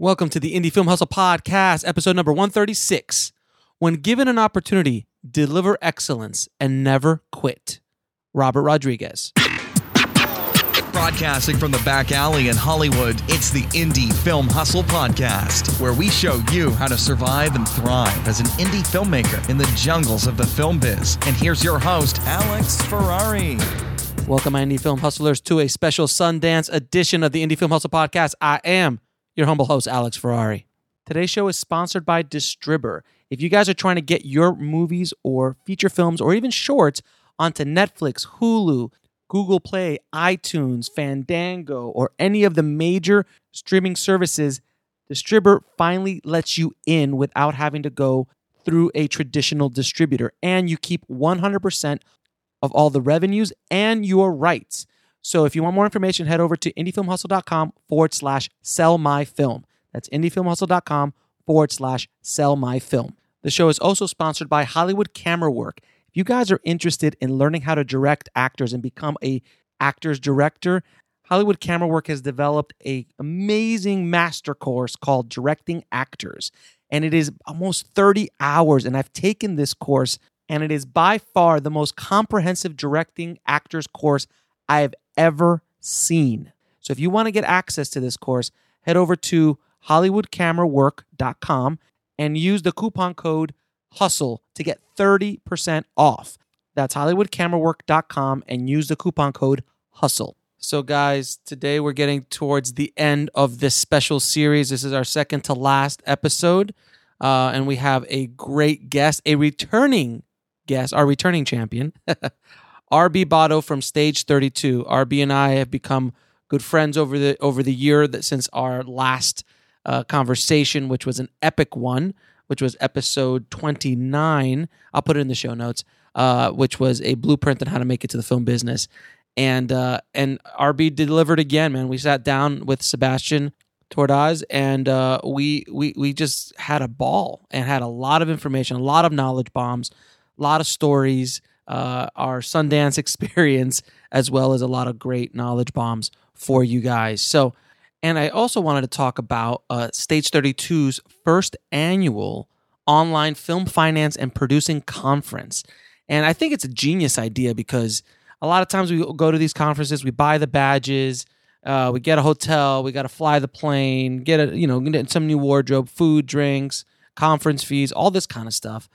Welcome to the Indie Film Hustle Podcast, episode number 136. When given an opportunity, deliver excellence and never quit. Robert Rodriguez. Broadcasting from the back alley in Hollywood, it's the Indie Film Hustle Podcast, where we show you how to survive and thrive as an indie filmmaker in the jungles of the film biz. And here's your host, Alex Ferrari. Welcome, my Indie Film Hustlers, to a special Sundance edition of the Indie Film Hustle Podcast. I am your humble host, Alex Ferrari. Today's show is sponsored by Distribber. If you guys are trying to get your movies or feature films or even shorts onto Netflix, Hulu, Google Play, iTunes, Fandango, or any of the major streaming services, Distribber finally lets you in without having to go through a traditional distributor. And you keep 100% of all the revenues and your rights. So if you want more information, head over to indiefilmhustle.com forward slash sell my film. That's indiefilmhustle.com forward slash sell my film. The show is also sponsored by Hollywood Camera Work. If you guys are interested in learning how to direct actors and become a actor's director, Hollywood Camera Work has developed a amazing master course called Directing Actors. And it is almost 30 hours. And I've taken this course, and it is by far the most comprehensive directing actors course I have ever seen. So if you want to get access to this course, head over to hollywoodcamerawork.com and use the coupon code HUSTLE to get 30% off. That's hollywoodcamerawork.com and use the coupon code HUSTLE. So, guys, today we're getting towards the end of this special series. This is our second to last episode. Uh, and we have a great guest, a returning guest, our returning champion, RB Botto from Stage 32. RB and I have become good friends over the over the year that since our last uh, conversation, which was an epic one, which was episode 29. I'll put it in the show notes, uh, which was a blueprint on how to make it to the film business. And uh, and RB delivered again, man. We sat down with Sebastian Twardosz, and uh, we we we just had a ball and had a lot of information, a lot of knowledge bombs, a lot of stories, uh, our Sundance experience, as well as a lot of great knowledge bombs for you guys. So, and I also wanted to talk about uh, Stage 32's first annual online film finance and producing conference. And I think it's a genius idea because a lot of times we go to these conferences, we buy the badges, uh, we get a hotel, we got to fly the plane, get a you know get some new wardrobe, food, drinks, conference fees, all this kind of stuff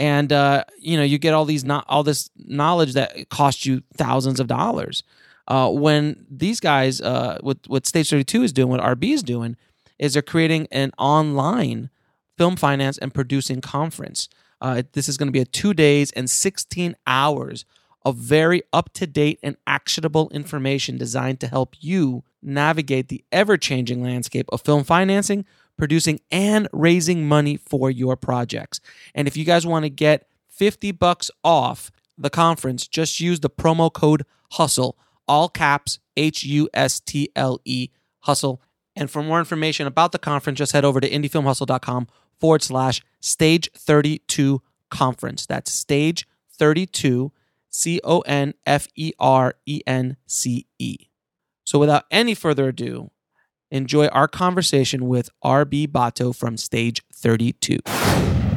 and uh, you know you get all these not all this knowledge that costs you thousands of dollars. Uh, when these guys, uh, what what Stage Thirty Two is doing, what RB is doing, is they're creating an online film finance and producing conference. Uh, this is going to be a two days and sixteen hours of very up to date and actionable information designed to help you navigate the ever changing landscape of film financing, producing, and raising money for your projects. And if you guys want to get 50 bucks off the conference, just use the promo code HUSTLE, all caps H U S T L E, HUSTLE. And for more information about the conference, just head over to indiefilmhustle.com forward slash stage 32 conference. That's stage 32, C O N F E R E N C E. So without any further ado, enjoy our conversation with RB Botto from Stage 32.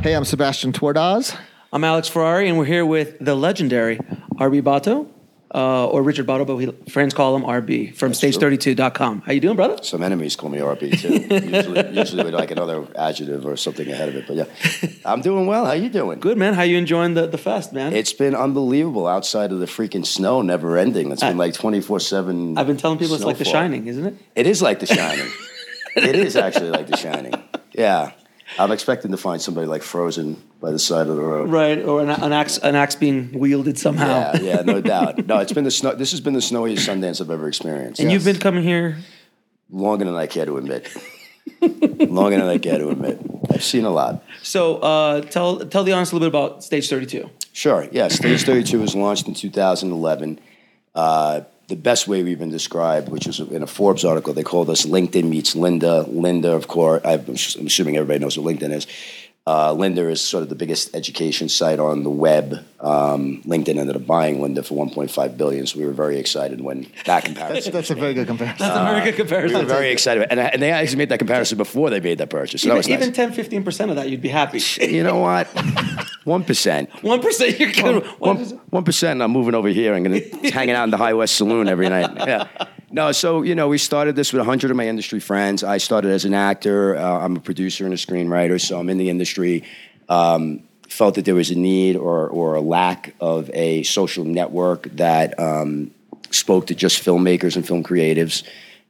Hey, I'm Sebastian Twardosz. I'm Alex Ferrari, and we're here with the legendary RB Botto. Uh, or Richard Botto, but we, friends call him RB from stage32.com. How you doing, brother? Some enemies call me RB too. usually, usually with like another adjective or something ahead of it. But yeah, I'm doing well. How you doing? Good, man. How you enjoying the, the fest, man? It's been unbelievable outside of the freaking snow, never ending. It's been like 24 seven. I've been telling people it's like The. Shining, isn't it? It is like The Shining. it is actually like The Shining. Yeah, I'm expecting to find somebody like frozen by the side of the road. Right, or an, an axe an axe being wielded somehow. Yeah, yeah, no doubt. No, it's been the snow. This has been the snowiest Sundance I've ever experienced. And you've been coming here. longer than I care to admit. longer than I care to admit. I've seen a lot. So uh, tell tell the audience a little bit about Stage 32. Sure. Yeah. Stage 32 was launched in 2011. Uh, the best way we've been described, which was in a Forbes article, they called us LinkedIn meets Lynda. Lynda, of course, I'm assuming everybody knows what LinkedIn is. Uh, Lynda is sort of the biggest education site on the web. Um, LinkedIn ended up buying Lynda for 1.5 billion, so we were very excited when that comparison. That's a very good comparison. That's a very good comparison. we were very excited, and, and they actually made that comparison before they made that purchase. So that was even, nice. 10, 15% of that, you'd be happy. you know what? One percent. 1%, you're good. One one percent. I'm moving over here. I'm gonna hanging out in the High West Saloon every night. Yeah. No, so you know, we started this with 100 of my industry friends. I started as an actor. Uh, I'm a producer and a screenwriter, so I'm in the industry. Um, felt that there was a need or or a lack of a social network that um, spoke to just filmmakers and film creatives.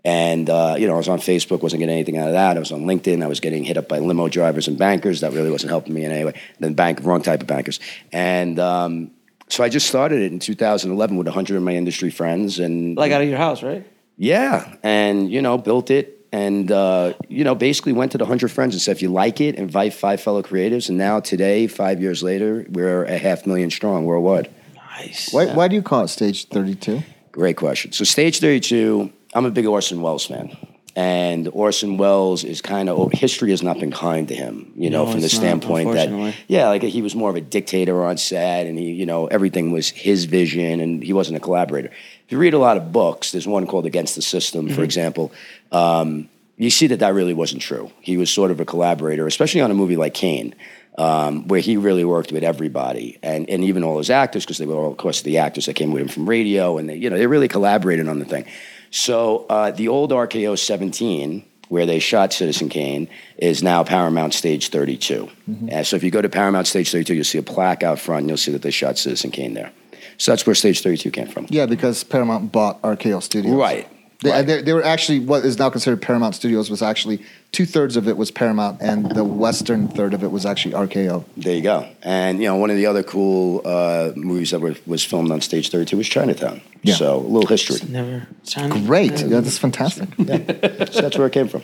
And uh, you know, I was on Facebook, wasn't getting anything out of that. I was on LinkedIn, I was getting hit up by limo drivers and bankers. That really wasn't helping me in any way. Then bank, wrong type of bankers. And um, so I just started it in 2011 with 100 of my industry friends, and Like out of your house, right? yeah, and you know, built it, and uh, you know, basically went to the 100 friends and said, if you like it, invite five fellow creatives. And now today, five years later, we're a half million strong worldwide. Nice. Why, why do you call it Stage 32? Great question. So, Stage 32, I'm a big Orson Welles fan. And Orson Welles is kind of, history has not been kind to him, you know, No, from the standpoint that, yeah, like he was more of a dictator on set and he, you know, everything was his vision and he wasn't a collaborator. If you read a lot of books, there's one called Against the System, Mm-hmm. for example, um, you see that that really wasn't true. He was sort of a collaborator, especially on a movie like Kane, um, where he really worked with everybody and, and even all his actors, because they were all, of course, the actors that came with him from radio, and they, you know, they really collaborated on the thing. So uh, the old RKO 17, where they shot Citizen Kane, is now Paramount Stage 32. And so if you go to Paramount Stage 32, you'll see a plaque out front, and you'll see that they shot Citizen Kane there. So that's where Stage 32 came from. Yeah, because Paramount bought RKO Studios. Right. They, right. they, they were actually what is now considered Paramount Studios was actually two thirds of it was Paramount, and the western third of it was actually RKO. There you go. And you know, one of the other cool uh, movies that were, was filmed on Stage 32 was Chinatown. Yeah. So a little history. Never. Sound- Great, yeah, that's fantastic. so that's where it came from.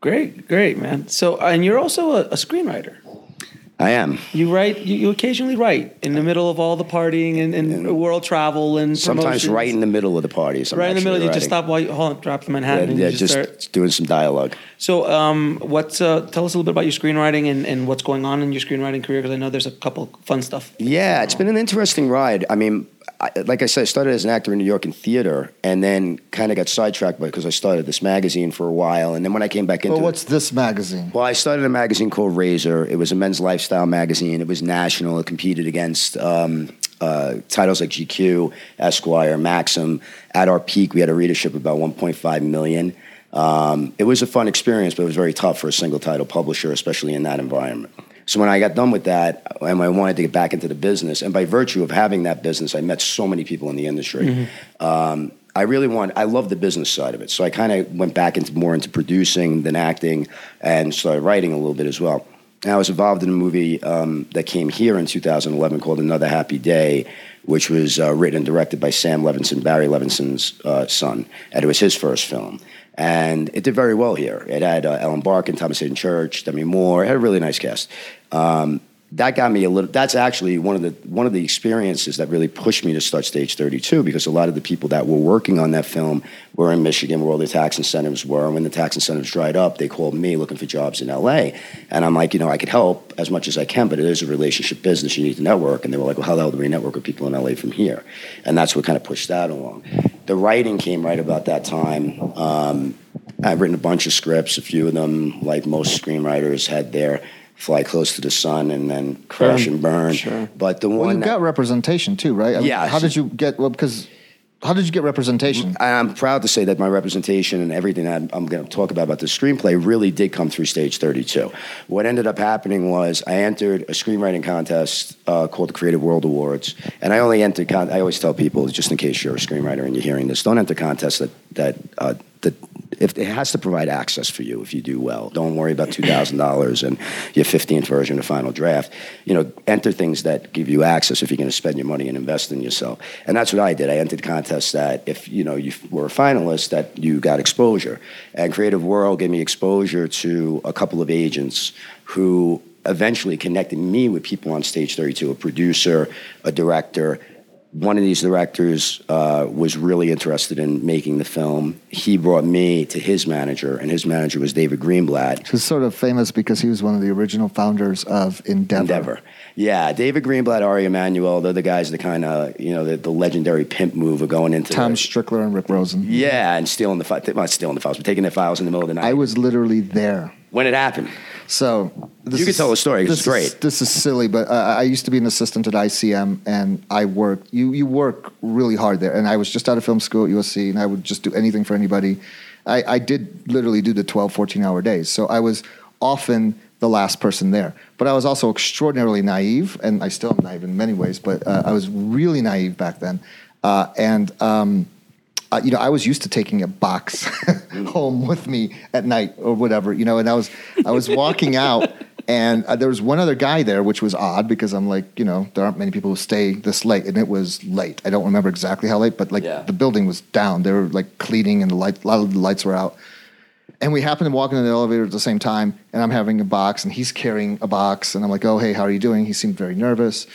Great, great, man. So, and you're also a, a screenwriter. I am. You write. You, you occasionally write in the middle of all the partying and, and world travel and Sometimes promotions. right in the middle of the parties. I'm right in the middle. You just stop while you hold on, drop the Yeah, Manhattan. and yeah, you just, just start. doing some dialogue. So, um, what's uh, tell us a little bit about your screenwriting and, and what's going on in your screenwriting career? Because I know there's a couple fun stuff. Yeah, it's been an interesting ride. I mean, I, like I said, I started as an actor in New York in theater, and then kind of got sidetracked because I started this magazine for a while, and then when I came back into Well, it- what's this magazine? Well, I started a magazine called Razor. It was a men's lifestyle magazine. It was national. It competed against um, uh, titles like GQ, Esquire, Maxim. At our peak, we had a readership of about 1.5 million. Um, it was a fun experience, but it was very tough for a single title publisher, especially in that environment. So when I got done with that, and I wanted to get back into the business, and by virtue of having that business, I met so many people in the industry. Um, I really want. I love the business side of it, so I kind of went back into more into producing than acting, and started writing a little bit as well. And I was involved in a movie um, that came here in 2011 called Another Happy Day, which was uh, written and directed by Sam Levinson, Barry Levinson's uh, son, and it was his first film. And it did very well here. It had uh, Ellen Barkin, Thomas Haden Church, Demi Moore. It had a really nice cast. Um, that got me a little. That's actually one of the one of the experiences that really pushed me to start Stage 32 because a lot of the people that were working on that film were in Michigan, where all the tax incentives were. And when the tax incentives dried up, they called me looking for jobs in LA, and I'm like, you know, I could help as much as I can, but it is a relationship business. You need to network, and they were like, well, how the hell do we network with people in LA from here? And that's what kind of pushed that along. The writing came right about that time. Um, I've written a bunch of scripts. A few of them, like most screenwriters, had their fly close to the sun and then crash and burn. Sure. But the Well, one you got representation too, right? I mean, Yeah, How did you get? Well, because how did you get representation? I'm proud to say that my representation and everything that I'm, I'm going to talk about about the screenplay really did come through Stage 32. What ended up happening was I entered a screenwriting contest uh, called the Creative World Awards, and I only entered. Con- I always tell people, just in case you're a screenwriter and you're hearing this, don't enter contests that that uh, that if it has to provide access for you if you do well. Don't worry about two thousand dollars and your fifteenth version of final draft. You know, enter things that give you access if you're going to spend your money and invest in yourself. And that's what I did. I entered contests that if you know you were a finalist, that you got exposure. And Creative World gave me exposure to a couple of agents who eventually connected me with people on Stage 32, a producer, a director, one of these directors uh, was really interested in making the film. He brought me to his manager, and his manager was David Greenblatt. He's sort of famous because he was one of the original founders of Endeavor. Endeavor. Yeah, David Greenblatt, Ari Emanuel, they're the guys that kind of, you know, the, the, legendary pimp move of going into Tom the, Strickler and Rick Rosen. Yeah, and stealing the files, not stealing the files, but taking the files in the middle of the night. I was literally there. When it happened. So you can tell a story. This it's great. Is, this is silly, but uh, I used to be an assistant at ICM, and I work. You you work really hard there, and I was just out of film school at USC, and I would just do anything for anybody. I, I did literally do the 12, 14 hour days, so I was often the last person there. But I was also extraordinarily naive, and I still am naive in many ways. But uh, I was really naive back then, uh, and. Um, uh, you know, I was used to taking a box home with me at night or whatever, you know, and I was, I was walking out and uh, there was one other guy there, which was odd because I'm like, you know, there aren't many people who stay this late and it was late. I don't remember exactly how late, but like yeah. the building was down. They were like cleaning and the light, a lot of the lights were out. And we happened to walk into the elevator at the same time, and I'm having a box, and he's carrying a box, and I'm like, "Oh, hey, how are you doing?" He seemed very nervous,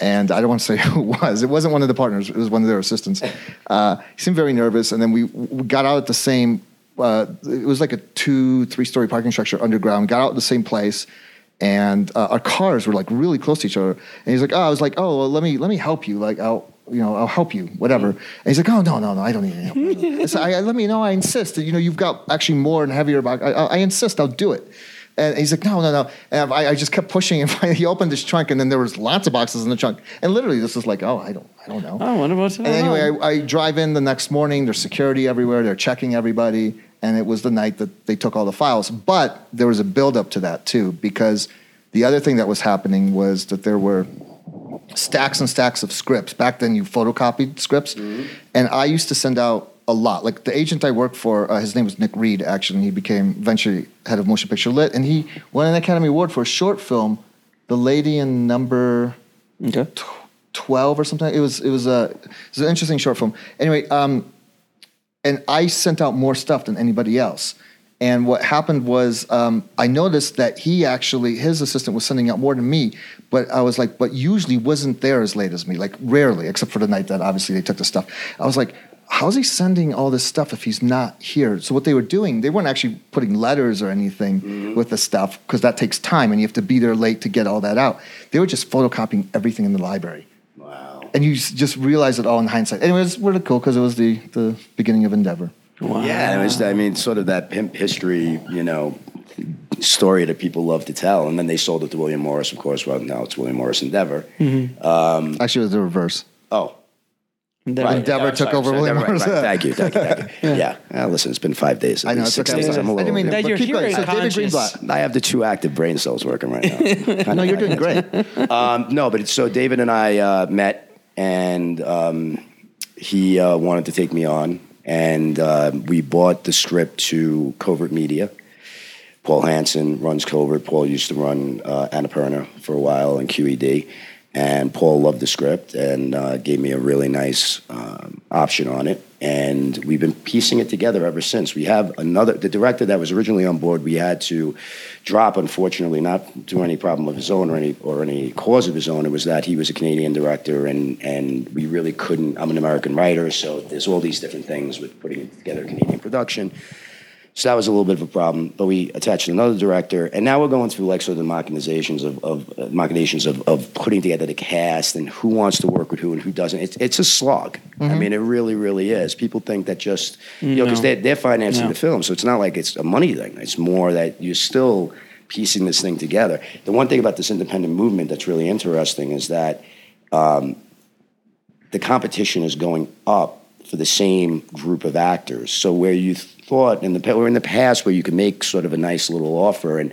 and I don't want to say who it was. It wasn't one of the partners; it was one of their assistants. Uh, he seemed very nervous, and then we, we got out at the same. Uh, it was like a two, three-story parking structure underground. Got out at the same place, and uh, our cars were like really close to each other. And he's like, "Oh, I was like, oh, well, let me let me help you. Like, I'll." You know, I'll help you, whatever. And he's like, oh, no, no, no, I don't need any help. so I, I, let me know, I insist. That you know, you've got actually more and heavier box. I, I, insist, I'll do it. And he's like, no, no, no. And I, I just kept pushing, and finally he opened his trunk, and then there was lots of boxes in the trunk. And literally, this is like, oh, I don't, I don't know. Oh, what about? And anyway, I, I drive in the next morning. There's security everywhere. They're checking everybody, and it was the night that they took all the files. But there was a buildup to that too, because the other thing that was happening was that there were stacks and stacks of scripts. Back then, you photocopied scripts, mm-hmm. and I used to send out a lot. Like the agent I worked for, uh, his name was Nick Reed. Actually, he became eventually head of motion picture lit, and he won an Academy Award for a short film, "The Lady in Number okay. Twelve or something." It was it was a it was an interesting short film. Anyway, um, and I sent out more stuff than anybody else. And what happened was um, I noticed that he actually, his assistant was sending out more than me, but I was like, but usually wasn't there as late as me, like rarely, except for the night that obviously they took the stuff. I was like, how's he sending all this stuff if he's not here? So what they were doing, they weren't actually putting letters or anything mm-hmm. with the stuff because that takes time and you have to be there late to get all that out. They were just photocopying everything in the library. Wow. And you just realize it all in hindsight. Anyways, it was really cool because it was the, the beginning of Endeavor. Wow. Yeah, it was. I mean, sort of that pimp history, you know, story that people love to tell. And then they sold it to William Morris, of course. Well, now it's William Morris Endeavor. Mm-hmm. Um, Actually, it was the reverse. Oh. Endeavor, right, Endeavor took sorry, over sorry, William Morris. Right, right. Thank you, thank you, thank you. yeah. yeah. listen, it's been five days. I know, it's six okay. days. I'm a little. I didn't mean that. You're hearing so David Greenblatt. I have the two active brain cells working right now. no, you're doing great. Um, no, but so David and I uh, met, and um, he uh, wanted to take me on and uh, we bought the script to Covert Media. Paul Hanson runs Covert. Paul used to run uh, Annapurna for a while in QED. And Paul loved the script and uh, gave me a really nice um, option on it. And we've been piecing it together ever since. We have another, the director that was originally on board, we had to drop, unfortunately, not to any problem of his own or any, or any cause of his own. It was that he was a Canadian director and, and we really couldn't, I'm an American writer, so there's all these different things with putting together a Canadian production. So that was a little bit of a problem. But we attached another director, and now we're going through like sort of the machinations of, of uh, machinations of, of putting together the cast and who wants to work with who and who doesn't. It's it's a slog. Mm-hmm. I mean, it really, really is. People think that just you no. know because they're, they're financing no. the film, so it's not like it's a money thing. It's more that you're still piecing this thing together. The one thing about this independent movement that's really interesting is that um, the competition is going up for the same group of actors. So where you thought in the or in the past where you could make sort of a nice little offer and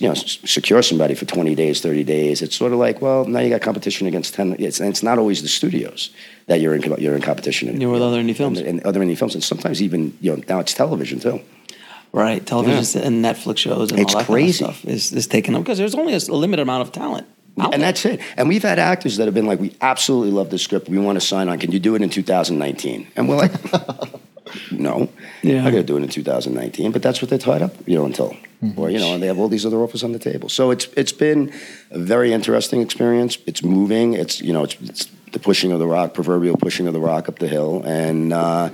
you know s- secure somebody for 20 days 30 days it's sort of like well now you got competition against 10 it's, and it's not always the studios that you're in you're in competition in, You're with other indie films. and, and other indie films and sometimes even you know now it's television too Right, television and Netflix shows and It's all that crazy. kind of stuff is, is taken up because there's only a limited amount of talent. Out and that's it. And we've had actors that have been like, "We absolutely love the script. We want to sign on. Can you do it in 2019?" And we're like, "No, Yeah. Not going to do it in 2019." But that's what they're tied up, you know, until, Mm-hmm. or you know, and they have all these other offers on the table. So it's it's been a very interesting experience. It's moving. It's you know, it's, it's the pushing of the rock, proverbial pushing of the rock up the hill, and uh,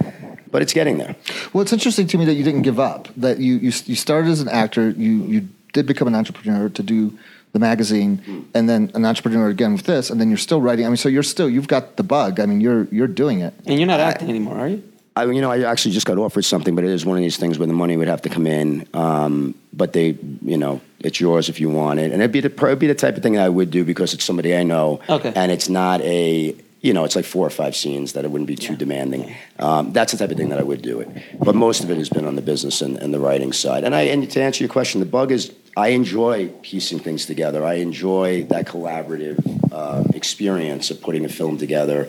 but it's getting there. Well, it's interesting to me that you didn't give up. That you you, you started as an actor. You you did become an entrepreneur to do the magazine, and then an entrepreneur again with this, and then you're still writing. I mean, so you're still you've got the bug. I mean, you're you're doing it. and you're not acting anymore, are you? I, mean, you know, I actually just got offered something, but it is one of these things where the money would have to come in. Um, but they, you know, it's yours if you want it, and it'd be the it'd be the type of thing that I would do because it's somebody I know. Okay. And it's not a, you know, it's like four or five scenes that it wouldn't be too demanding. Um, that's the type of thing that I would do it. But most of it has been on the business and, and the writing side. And I, and to answer your question, the bug is I enjoy piecing things together. I enjoy that collaborative uh, experience of putting a film together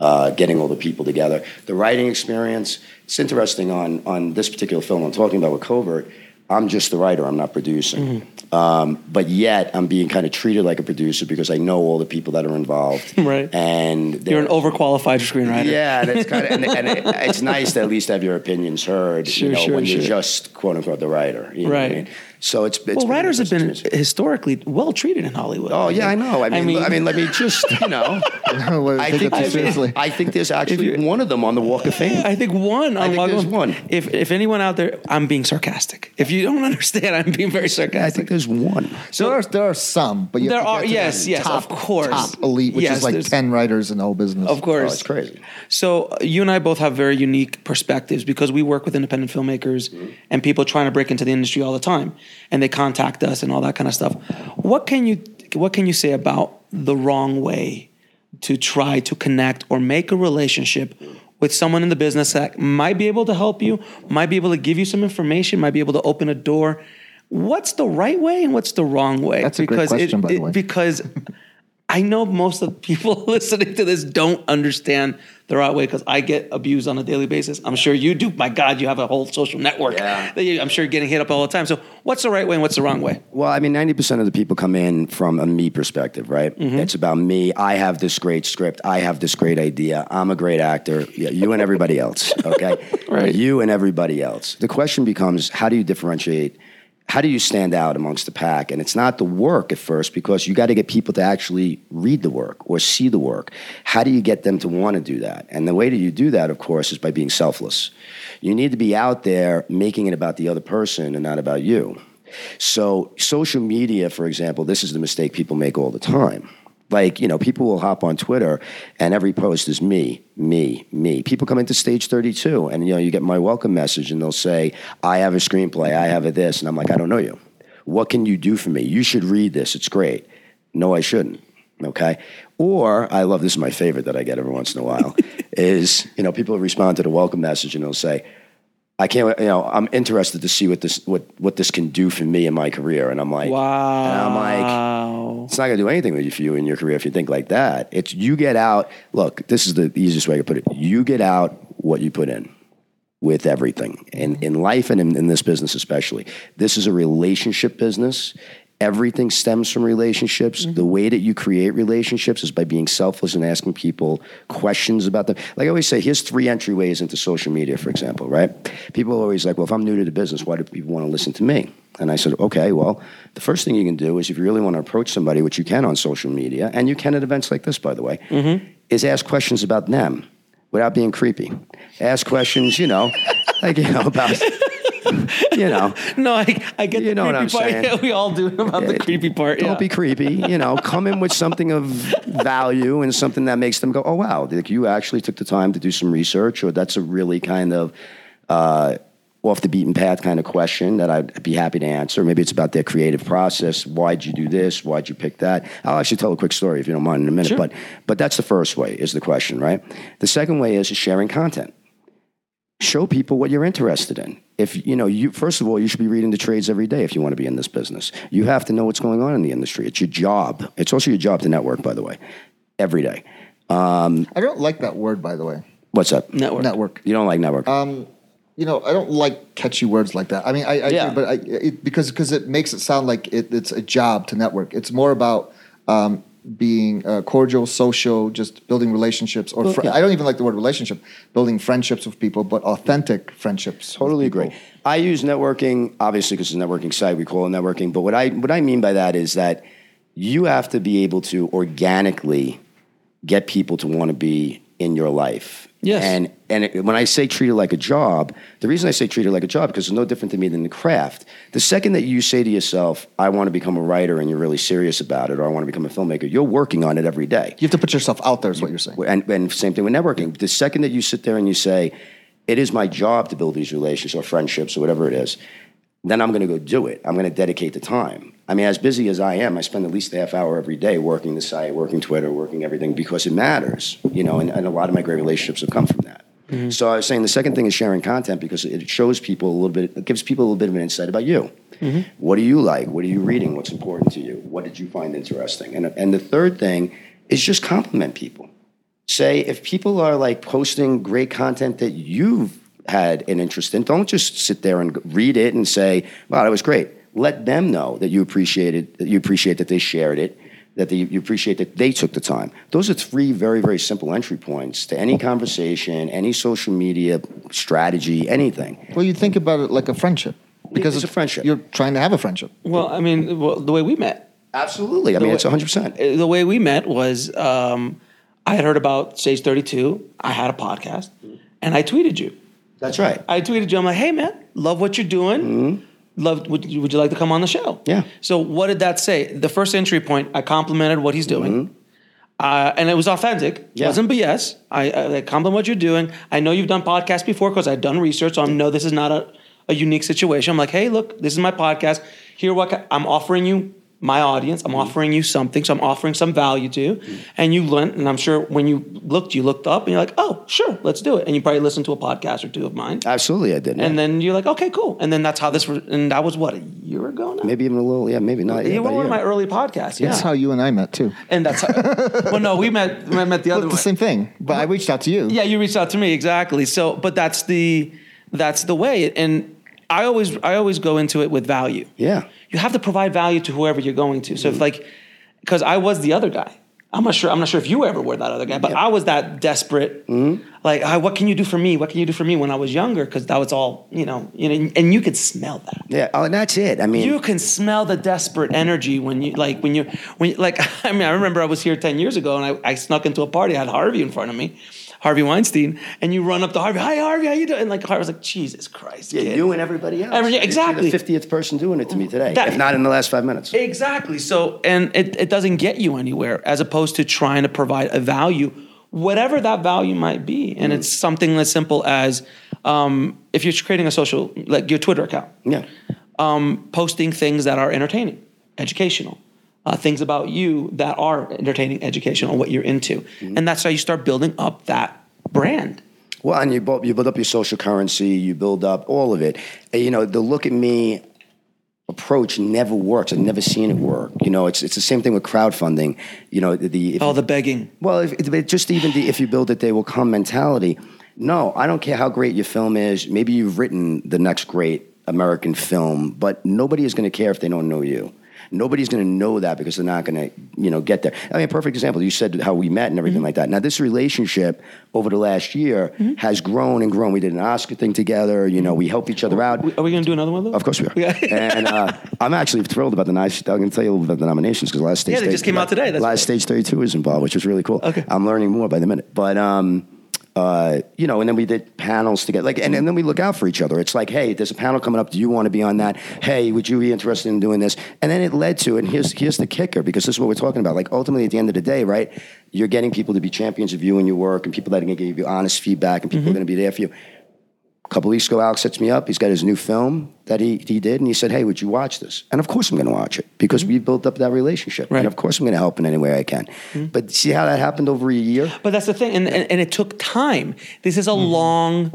uh, getting all the people together. The writing experience, it's interesting on, on this particular film I'm talking about with Covert. I'm just the writer, I'm not producing. Um, but yet, I'm being kind of treated like a producer because I know all the people that are involved. Right. And You're an overqualified screenwriter. yeah, and it's kind of and, and it, it's nice to at least have your opinions heard. Sure, you know, sure, when you're just quote unquote the writer. You know what I Right. mean? So it's, it's Well, writers have been historically well treated in Hollywood. Oh yeah, I know. I mean, I mean, let me just you know. I think that too there's. I think there's actually one of them on the Walk of Fame. I think one. I on think Log there's one. If if anyone out there, I'm being sarcastic. If you don't understand, I'm being very sarcastic. I think there's one. So there are, there are some, but you have There to are- get to yes, that yes, top, of course. top elite, which Yes, is like ten writers in the whole business. Of course. Oh, it's crazy. So uh, you and I both have very unique perspectives because we work with independent filmmakers Mm-hmm. and people trying to break into the industry all the time, and they contact us and all that kind of stuff. What can you What can you say about the wrong way to try to connect or make a relationship? With someone in the business that might be able to help you, might be able to give you some information, might be able to open a door. What's the right way and what's the wrong way? That's a great question, by the way. Because I know most of the people listening to this don't understand the right way because I get abused on a daily basis. I'm sure you do. My God, you have a whole social network. Yeah. that you- I'm sure you're getting hit up all the time. So, what's the right way and what's the wrong way? Well, I mean, 90% of the people come in from a me perspective, right? Mm-hmm. It's about me. I have this great script. I have this great idea. I'm a great actor. Yeah, you and everybody else, okay? Right. You and everybody else. The question becomes how do you differentiate? How do you stand out amongst the pack? And it's not the work at first because you got to get people to actually read the work or see the work. How do you get them to want to do that? And the way that you do that, of course, is by being selfless. You need to be out there making it about the other person and not about you. So, social media, for example, this is the mistake people make all the time. Like, you know, people will hop on Twitter and every post is me, me, me. People come into stage 32 and, you know, you get my welcome message and they'll say, I have a screenplay, I have a this. And I'm like, I don't know you. What can you do for me? You should read this. It's great. No, I shouldn't. Okay. Or I love this is my favorite that I get every once in a while is, you know, people respond to the welcome message and they'll say, I can't, you know, I'm interested to see what this what what this can do for me in my career. And I'm like, Wow. And I'm like, it's not going to do anything with you for you in your career if you think like that. It's you get out. Look, this is the easiest way to put it. You get out what you put in with everything and in life and in, in this business especially. This is a relationship business. Everything stems from relationships. Mm-hmm. The way that you create relationships is by being selfless and asking people questions about them. Like I always say, here's three entryways into social media, for example, right? People are always like, well, if I'm new to the business, why do people want to listen to me? And I said, okay, well, the first thing you can do is if you really want to approach somebody, which you can on social media, and you can at events like this, by the way, mm-hmm. is ask questions about them without being creepy. Ask questions, you know, like, you know, about, you know, No, I, I get You the know what I'm part. saying. Yeah, we all do about the creepy part. Don't yeah. be creepy. You know, come in with something of value and something that makes them go, "Oh wow, like you actually took the time to do some research," or that's a really kind of uh, off the beaten path kind of question that I'd be happy to answer. Maybe it's about their creative process. Why'd you do this? Why'd you pick that? I'll actually tell a quick story if you don't mind in a minute. Sure. But but that's the first way is the question, right? The second way is sharing content. Show people what you're interested in. If you know, you first of all, you should be reading the trades every day if you want to be in this business. You have to know what's going on in the industry. It's your job. It's also your job to network, by the way, every day. I don't like that word, by the way. What's up? Network. Network. You don't like network? You know, I don't like catchy words like that. I mean, I, I Yeah. do, but I, it, because because it makes it sound like it, it's a job to network. It's more about um, being uh, cordial, social, just building relationships. Or fr- yeah. I don't even like the word relationship. Building friendships with people, but authentic friendships. Totally agree. I use networking, obviously, because it's a networking site. We call it networking. But what I what I mean by that is that you have to be able to organically get people to want to be in your life. Yes. And and it, when I say treat it like a job, the reason I say treat it like a job because it's no different to me than the craft. The second that you say to yourself, "I want to become a writer," and you're really serious about it, or "I want to become a filmmaker," you're working on it every day. You have to put yourself out there. Is what you're saying. And, and same thing with networking. The second that you sit there and you say, it is my job to build these relationships or friendships or whatever it is, then I'm going to go do it. I'm going to dedicate the time. I mean, as busy as I am, I spend at least a half hour every day working the site, working Twitter, working everything because it matters, you know, and, and a lot of my great relationships have come from that. Mm-hmm. So I was saying the second thing is sharing content because it shows people a little bit, it gives people a little bit of an insight about you. Mm-hmm. What do you like? What are you reading? What's important to you? What did you find interesting? And, and the third thing is just compliment people say if people are like posting great content that you've had an interest in, don't just sit there and read it and say, "Wow, that was great." Let them know that you appreciated that you appreciate that they shared it, that they, you appreciate that they took the time. Those are three very very simple entry points to any conversation, any social media strategy, anything. Well, you think about it like a friendship because it's a friendship. You're trying to have a friendship. Well, I mean, well, the way we met, Absolutely, I mean way- it's 100. percent uh, the way we met was um, I had heard about Stage 32. I had a podcast, and I tweeted you. That's right. I tweeted you. I'm like, hey man, love what you're doing. Love. Would you, would you like to come on the show? Mm-hmm. Yeah. So what did that say? The first entry point, I complimented what he's doing. Uh, and it was authentic. It Mm-hmm. Yeah. wasn't BS. I, I, I compliment what you're doing. I know you've done podcasts before because I've done research. So I know this is not a, a unique situation. I'm like, hey, look, this is my podcast. Here, what I'm offering you, my audience. I'm mm-hmm. offering you something. So I'm offering some value to you. Mm-hmm. And you learned, and I'm sure when you looked, you looked up and you're like, oh, sure, let's do it. And you probably listened to a podcast or two of mine. Absolutely, I did. And then you're like, okay, cool. And then that's how this, was- and that was what, a year ago now? maybe even a little, yeah, maybe not. yeah, You were one of my early podcasts. Yeah. That's how you and I met too. and that's how, well, no, we met, we met the other Well, the same thing. But I reached out to you. Yeah, you reached out to me exactly. So, but that's the that's the way. And I always I always go into it with value. Yeah. You have to provide value to whoever you're going to. Mm-hmm. So if like, because I was the other guy. I'm not sure. I'm not sure if you ever were that other guy, but I was that desperate. Mm-hmm. Like, ah, what can you do for me? What can you do for me when I was younger? Because that was all you know. You know, and you could smell that. Yeah. Oh, and that's it. I mean, You can smell the desperate energy when you like when you when you, like I mean I remember I was here ten years ago and I, I snuck into a party I had Harvey in front of me, Harvey Weinstein, and you run up to Harvey, hi Harvey, how you doing? And like Harvey was like, Jesus Christ, Yeah, kid. you and everybody else. Every- You're exactly. the fiftieth person doing it to me today, That- if not in the last five minutes. Exactly. So, and it, it doesn't get you anywhere as opposed to trying to provide a value, whatever that value might be. And it's something as simple as um, if you're creating a social, like your Twitter account, yeah, um, posting things that are entertaining, educational, uh, things about you that are entertaining, educational, what you're into. And that's how you start building up that brand. Well, and you build, you build up your social currency, you build up all of it. And, you know, the look at me approach never works. I've never seen it work. You know, it's it's the same thing with crowdfunding. You know, the, the if All you- the begging. Well, if, if- just even the if you build it, they will come mentality. No, I don't care how great your film is. Maybe you've written the next great American film, but nobody is going to care if they don't know you. Nobody's going to know that because they're not going to, you know, get there. I mean, a perfect example. You said how we met and everything like that. Now, this relationship over the last year has grown and grown. We did an Oscar thing together. You know, we help each other out. Are we going to do another one though? Of course we are. Yeah. and uh, I'm actually thrilled about the nice. I'm going to tell you a little bit about the nominations because last stage. Yeah, they just came out today, that's last right. stage 32 is involved, which was really cool. Okay. I'm learning more by the minute. But um, uh, you know, and then we did panels together. Like, and, and then we look out for each other. It's like, hey, there's a panel coming up. Do you want to be on that? Hey, would you be interested in doing this? And then it led to, and here's here's the kicker because this is what we're talking about. Like, ultimately, at the end of the day, right? You're getting people to be champions of you and your work, and people that are going to give you honest feedback, and people Mm-hmm. are going to be there for you couple weeks ago, Alex sets me up. He's got his new film that he, he did, and he said, "Hey, would you watch this?" And of course, I'm going to watch it because we built up that relationship, Right. and of course, I'm going to help in any way I can. But see how that happened over a year? But that's the thing, and, and, and it took time. This is a Mm-hmm. long.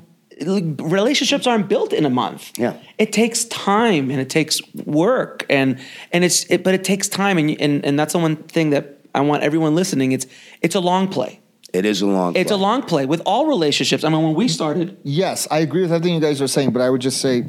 Relationships aren't built in a month. Yeah. it takes time and it takes work, and and it's it, but it takes time, and, and and that's the one thing that I want everyone listening. It's it's a long play. It is a long. It's a long play with all relationships. I mean, when we started, Yes, I agree with everything you guys are saying, but I would just say,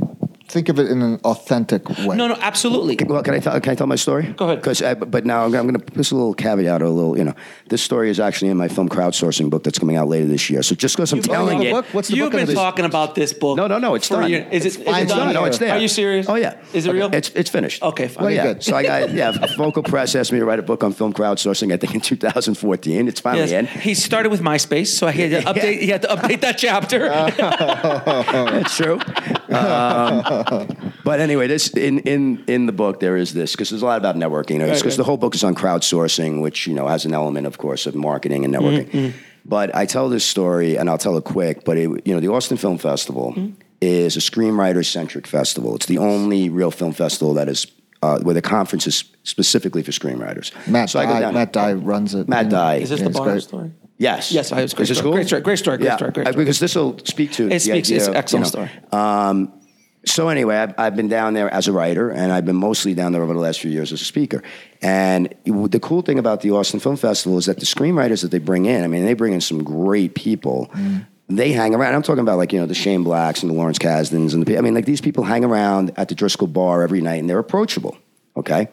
think of it in an authentic way. no, no, absolutely. Well, can I tell? Can I tell my story? Go ahead. Because, but now I'm, going to put this a little caveat or a little, you know, this story is actually in my film crowdsourcing book that's coming out later this year. So just because I'm You've- telling the it, book? What's the You've book on been this? talking about this book. No, no, no, it's for done. year. Is it? It's it It's done? done. no, it's there. Are you serious? Oh yeah. Is it real? It's it's finished. Okay, fine. Well, yeah. good. So I got yeah. Focal Press asked me to write a book on film crowdsourcing. I think in 2014. It's finally Yes. in. He started with MySpace, so he had to update. He had to update that chapter. That's true. Um, but anyway, this in in in the book there is this because there's a lot about networking. Because right. the whole book is on crowdsourcing, which you know has an element, of course, of marketing and networking. Mm-hmm, But I tell this story, and I'll tell it quick. But it, you know, the Austin Film Festival Mm-hmm. is a screenwriter centric festival. It's the only real film festival that is. Uh, where the conference is specifically for screenwriters. Matt So I Dye, down- Matt Dye runs it. Matt Dye. Is this Yeah, the it's bar great. story? Yes. Yes, I was a great Is this story. cool? Great story, great story, great yeah. story, great uh, story. Because this will speak to It speaks. idea It's an excellent you know, story. Um, so anyway, I've, I've been down there as a writer, and I've been mostly down there over the last few years as a speaker. And the cool thing about the Austin Film Festival is that the screenwriters that they bring in, I mean, they bring in some great people. Mm. They hang around. I'm talking about like you know the Shane Blacks and the Lawrence Kasdans and the. I mean, like these people hang around at the Driskill Bar every night, and they're approachable. Okay,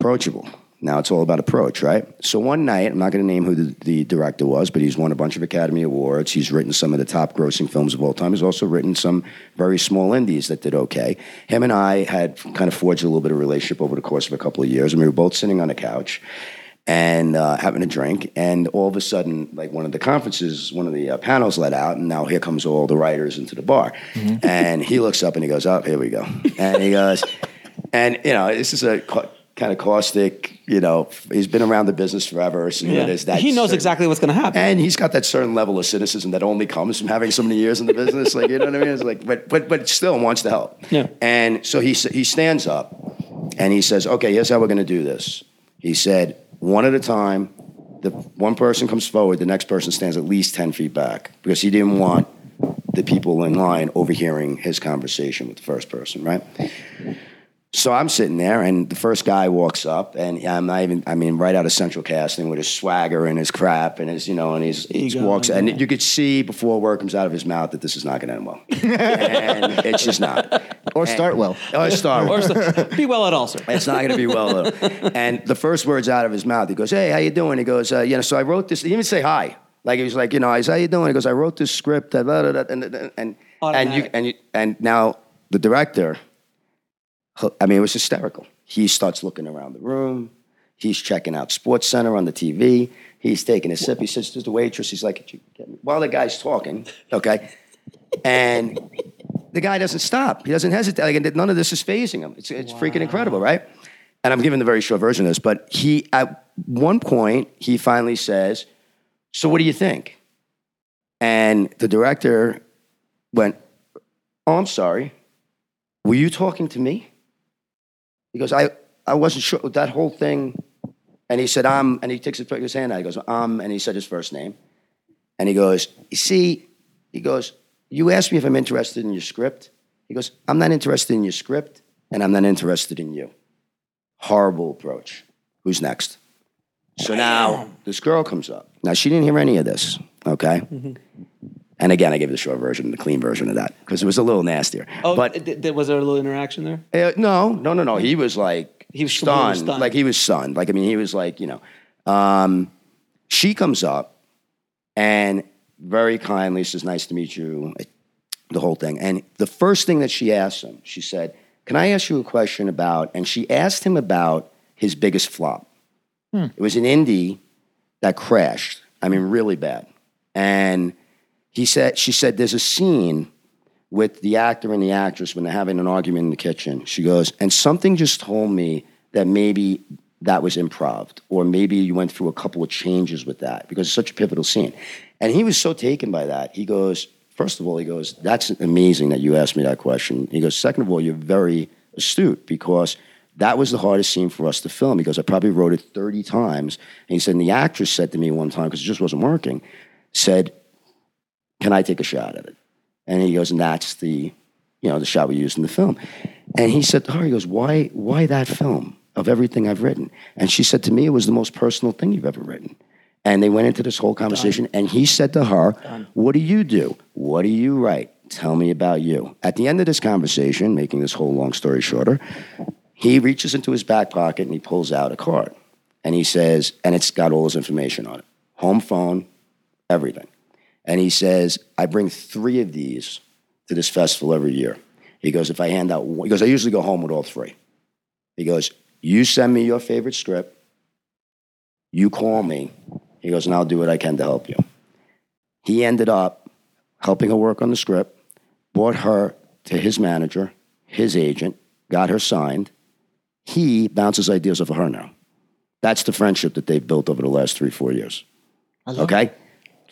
approachable. Now it's all about approach, right? So one night, I'm not going to name who the, the director was, but he's won a bunch of Academy Awards. He's written some of the top grossing films of all time. He's also written some very small indies that did okay. Him and I had kind of forged a little bit of relationship over the course of a couple of years, and we were both sitting on a couch and uh, having a drink. And all of a sudden, like one of the conferences, one of the uh, panels let out, and now here comes all the writers into the bar. And he looks up and he goes, "Up, here we go." And he goes, and you know, this is a kind of caustic. You know, he's been around the business forever, so Yeah. there's that He knows certain- exactly what's going to happen. and he's got that certain level of cynicism that only comes from having so many years in the business. Like you know what I mean? It's like, but but but still wants to help. Yeah. And so he he stands up and he says, "Okay, here's how we're going to do this." He said, "One at a time. The one person comes forward, the next person stands at least ten feet back because he didn't want the people in line overhearing his conversation with the first person, right?" So I'm sitting there, and the first guy walks up, and I'm not even, I mean, right out of central casting with his swagger and his crap and his, you know, and he's, he Ego, walks, yeah. and you could see before a word comes out of his mouth that this is not going to end well. and it's just not. Or start well. Oh, it's Star Or Wars. so- be well at all, sir. It's not going to be well. Though. And the first words out of his mouth, he goes, "Hey, how you doing?" He goes, uh, "You know." So I wrote this. He didn't even say hi. Like he was like, you know, I said, "How you doing?" He goes, "I wrote this script." da, da, da, da," And and and and you and you and now the director. I mean, it was hysterical. He starts looking around the room. He's checking out Sports Center on the TV. He's taking a sip. He says to the waitress, he's like, while the guy's talking, okay, and the guy doesn't stop. He doesn't hesitate. Like, none of this is fazing him. It's, it's freaking incredible, right? And I'm giving the very short version of this, but he, at one point, he finally says, So what do you think? And the director went, Oh, I'm sorry. Were you talking to me? He goes, I, I wasn't sure. That whole thing. And he said, um, and he takes his, hand out. He goes, um, and he said his first name. And he goes, You see, he goes, You asked me if I'm interested in your script. He goes, I'm not interested in your script, and I'm not interested in you. Horrible approach. Who's next? So now this girl comes up. Now she didn't hear any of this, okay? And again, I gave the short version, the clean version of that, because it was a little nastier. Oh, but th- th- was there a little interaction there? uh, no, no, no, no. He was like He was completely stunned. stunned. Like he was stunned. Like I mean, he was like you know. Um, she comes up and very kindly says, "Nice to meet you." The whole thing. And the first thing that she asked him, she said, "Can I ask you a question about?" And she asked him about his biggest flop. It was an indie that crashed. I mean, really bad. And he said, she said, "There's a scene." with the actor and the actress when they're having an argument in the kitchen. She goes, and something just told me that maybe that was improv, or maybe you went through a couple of changes with that because it's such a pivotal scene. And he was so taken by that. He goes, first of all, he goes, that's amazing that you asked me that question. He goes, second of all, you're very astute because that was the hardest scene for us to film. He goes, I probably wrote it 30 times. And he said, and the actress said to me one time, because it just wasn't working, said, can I take a shot at it? And he goes, and that's the, you know, the shot we used in the film. And he said to her, he goes, why, why that film of everything I've written? And she said to me, it was the most personal thing you've ever written. And they went into this whole conversation, and he said to her, What do you do? What do you write? Tell me about you. At the end of this conversation, making this whole long story shorter, he reaches into his back pocket and he pulls out a card. And he says, and it's got all his information on it home phone, everything. And he says, I bring three of these to this festival every year. He goes, If I hand out one, he goes, I usually go home with all three. He goes, You send me your favorite script, you call me. He goes, and I'll do what I can to help you. He ended up helping her work on the script, brought her to his manager, his agent, got her signed. He bounces ideas off of her now. That's the friendship that they've built over the last three, four years. Okay?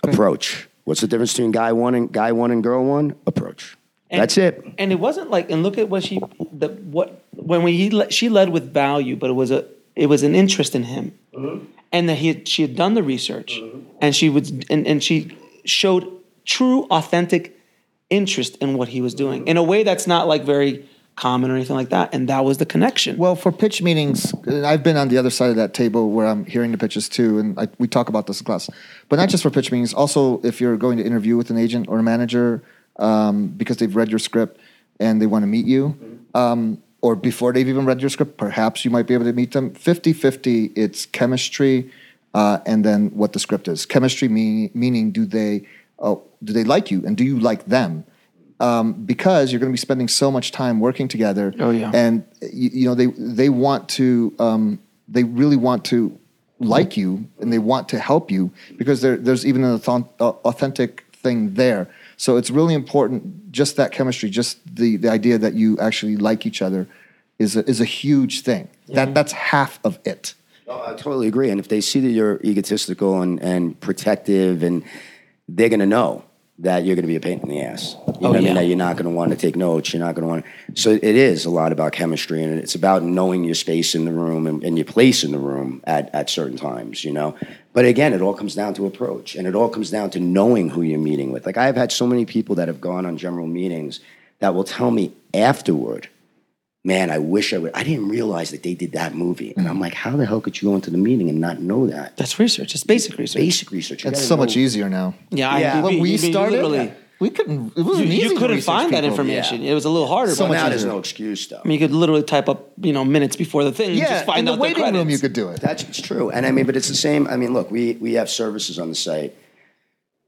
Approach. What's the difference between guy one and guy one and girl one? Approach. And- That's it. And it wasn't like, and look at what she, the what when we he le- she led with value, but it was a it was an interest in him, mm-hmm. and that he had, she had done the research, mm-hmm. and she would and, and she showed true authentic interest in what he was doing mm-hmm. in a way that's not like very common or anything like that, and that was the connection. Well, for pitch meetings, and I've been on the other side of that table where I'm hearing the pitches too, and I, we talk about this in class. But not just for pitch meetings, also if you're going to interview with an agent or a manager um, because they've read your script and they want to meet you, um, or before they've even read your script, perhaps you might be able to meet them. 50 50, it's chemistry uh, and then what the script is. Chemistry mean, meaning do they, uh, do they like you and do you like them? Um, because you're going to be spending so much time working together. Oh, yeah. and you, you know they they want to um, they really want to like you and they want to help you because there, there's even an uh, authentic thing there. So it's really important. Just that chemistry, just the the idea that you actually like each other, is a, is a huge thing. That that's half of it. Oh, I totally agree. And if they see that you're egotistical and, and protective, and they're going to know that you're going to be a pain in the ass. You oh, know Oh, what I mean? That you're not going to want to take notes. You're not going to want to. So it is a lot about chemistry, and it's about knowing your space in the room and, and your place in the room at, at certain times, you know? But again, it all comes down to approach, and it all comes down to knowing who you're meeting with. Like, I've had so many people that have gone on general meetings that will tell me afterward, man, I wish I would. I didn't realize that they did that movie. And I'm like, how the hell could you go into the meeting and not know that? that's research. It's basic research. Basic research. You It's gotta so know- much easier now. Yeah, I, Yeah. you- When you- we you started, literally- we couldn't. It wasn't easy. you couldn't research find that people. information. It was a little harder. So back much then. Now there's easier. no excuse, though. I mean, you could literally type up, you know, minutes before the thing. and Yeah, just find in the out waiting the room, you could do it. That's it's true, and I mean, but it's the same. I mean, look, we we have services on the site,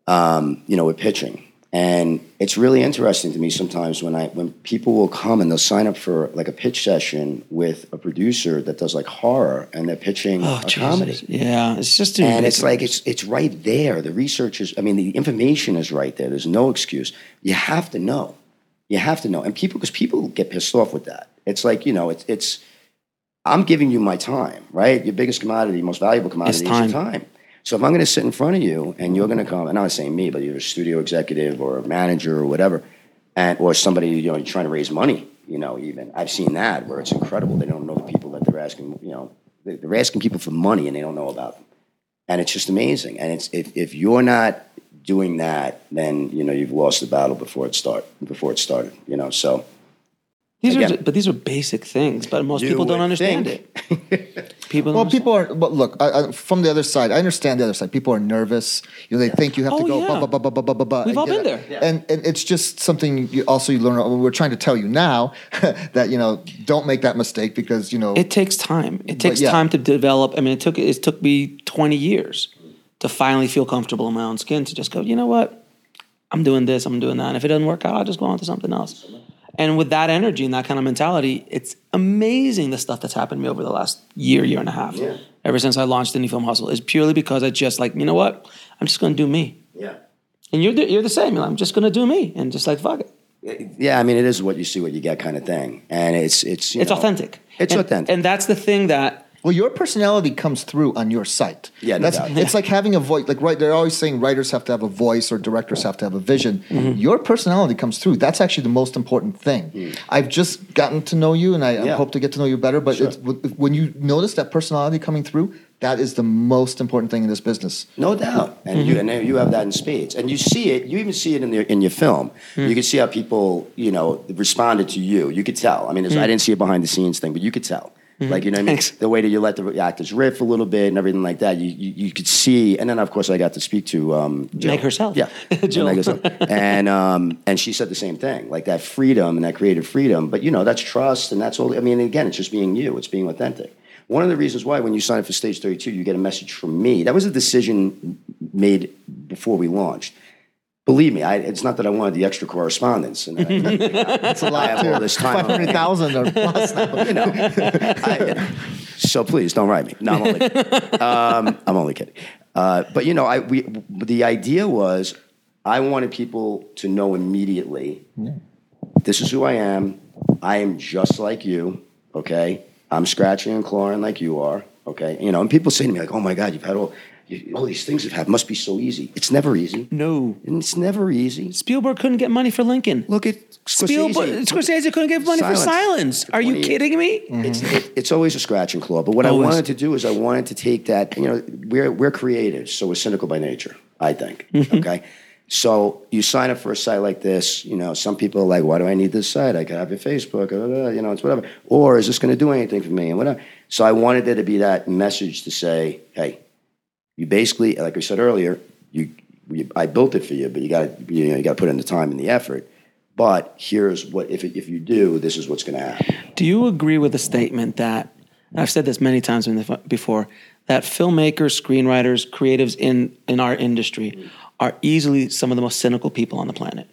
um, you know, with pitching, and it's really interesting to me sometimes when I when people will come and they'll sign up for like a pitch session with a producer that does like horror, and they're pitching Oh, a Jesus. comedy. Yeah, it's just And it's like it's it's right there. The research is. I mean, the information is right there. There's no excuse. You have to know. You have to know. And people, because people get pissed off with that. It's like you know, it's it's. I'm giving you my time, right? Your biggest commodity, most valuable commodity is your time. So if I'm going to sit in front of you and you're going to come, and I'm not saying me, but you're a studio executive or a manager or whatever, and or somebody you know you're trying to raise money, you know, even I've seen that where it's incredible. They don't know the people that they're asking. You know, they- they're asking people for money and they don't know about them and it's just amazing. And it's if, if you're not doing that, then you know you've lost the battle before it start before it started. You know, so these are, again- ju- but these are basic things. But most You people don't understand think. it. People, Well, people are. But look, I, I, from the other side, I understand the other side. People are nervous. You know, they think you have to Oh, go. yeah. Blah, blah, blah, blah, blah, blah, blah, We've and all been it. there. And and it's just something you also you learn. Uh, we're trying to tell you now that you know don't make that mistake because you know It takes time. It takes yeah. time to develop. I mean, it took it took me twenty years to finally feel comfortable in my own skin to just go. You know what? I'm doing this. I'm doing that. And if it doesn't work out, I'll just go on to something else. And with that energy and that kind of mentality, it's amazing the stuff that's happened to me over the last year, year and a half. Ever since I launched Indie Film Hustle, is purely because I just like, you know what? I'm just going to do me. yeah, And you're the, you're the same. Like, I'm just going to do me, and just like fuck it. yeah. I mean, it is what you see, what you get, kind of thing. And it's it's you It's know, authentic. It's And- authentic. And that's the thing that Well, your personality comes through on your site. Yeah, no that's doubt. it's like having a voice. Like right, they're always saying writers have to have a voice or directors have to have a vision. Mm-hmm. Your personality comes through. That's actually the most important thing. I've just gotten to know you, and I, I Mm. Yeah. hope to get to know you better. But it's, when you notice that personality coming through, that is the most important thing in this business. No doubt, and you and you have that in spades, and you see it. You even see it in your in your film. You can see how people, you know, responded to you. You could tell. I mean, it's, I didn't see a behind the scenes thing, but you could tell. Like you know, what I mean, the way that you let the actors riff a little bit and everything like that. You you, you could see, and then of course I got to speak to um, Jill. Meg herself. Yeah, Jill. Meg herself. and um, and she said the same thing, like that freedom and that creative freedom. But you know, that's trust, and that's all. I mean, again, it's just being you. It's being authentic. One of the reasons why, when you sign up for Stage 32, you get a message from me. That was a decision made before we launched. Believe me, I, it's not that I wanted the extra correspondence. And it's a lot. I have all this time. Five hundred thousand or plus. now. you know, I, so please don't write me. No, I'm only kidding. Um, I'm only kidding. Uh, but you know, I we the idea was I wanted people to know immediately. This is who I am. I am just like you. Okay, I'm scratching and clawing like you are. Okay, you know, and people say to me like, "Oh my God, you've had all." You, all these things have had must be so easy. It's never easy. No. And it's never easy. Spielberg couldn't get money for Lincoln. Look at Spielberg, Scorsese. Scorsese couldn't get money for Silence. For Are you kidding me? It's, it, it's always a scratch and claw. But what Always. I wanted to do is I wanted to take that. You know, we're we're creatives, so we're cynical by nature. I think. Okay. So you sign up for a site like this. You know, some people are like, "Why do I need this site? I can have your Facebook. uh, You know, it's whatever. Or is this going to do anything for me? And whatever." So I wanted there to be that message to say, "Hey, you basically, like we said earlier, you, you I built it for you, but you got you know you got to put in the time and the effort. But here's what if if you do, this is what's going to happen." Do you agree with the statement that I've said this many times in the, before that filmmakers, screenwriters, creatives in in our industry are easily some of the most cynical people on the planet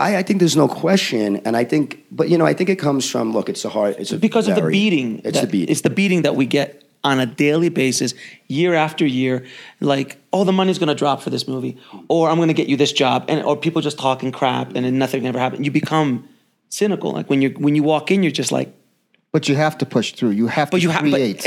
I, I think there's no question, and I think, but you know, I think it comes from look. It's a hard. It's a because of the beating. It's that- the beating. It's the beating that we get on a daily basis, year after year. Like, oh, the money's going to drop for this movie, or I'm going to get you this job, and or people just talking crap, and then nothing ever happened. You become cynical. Like when you when you walk in, you're just like, But you have to push through. You have but to you have, create.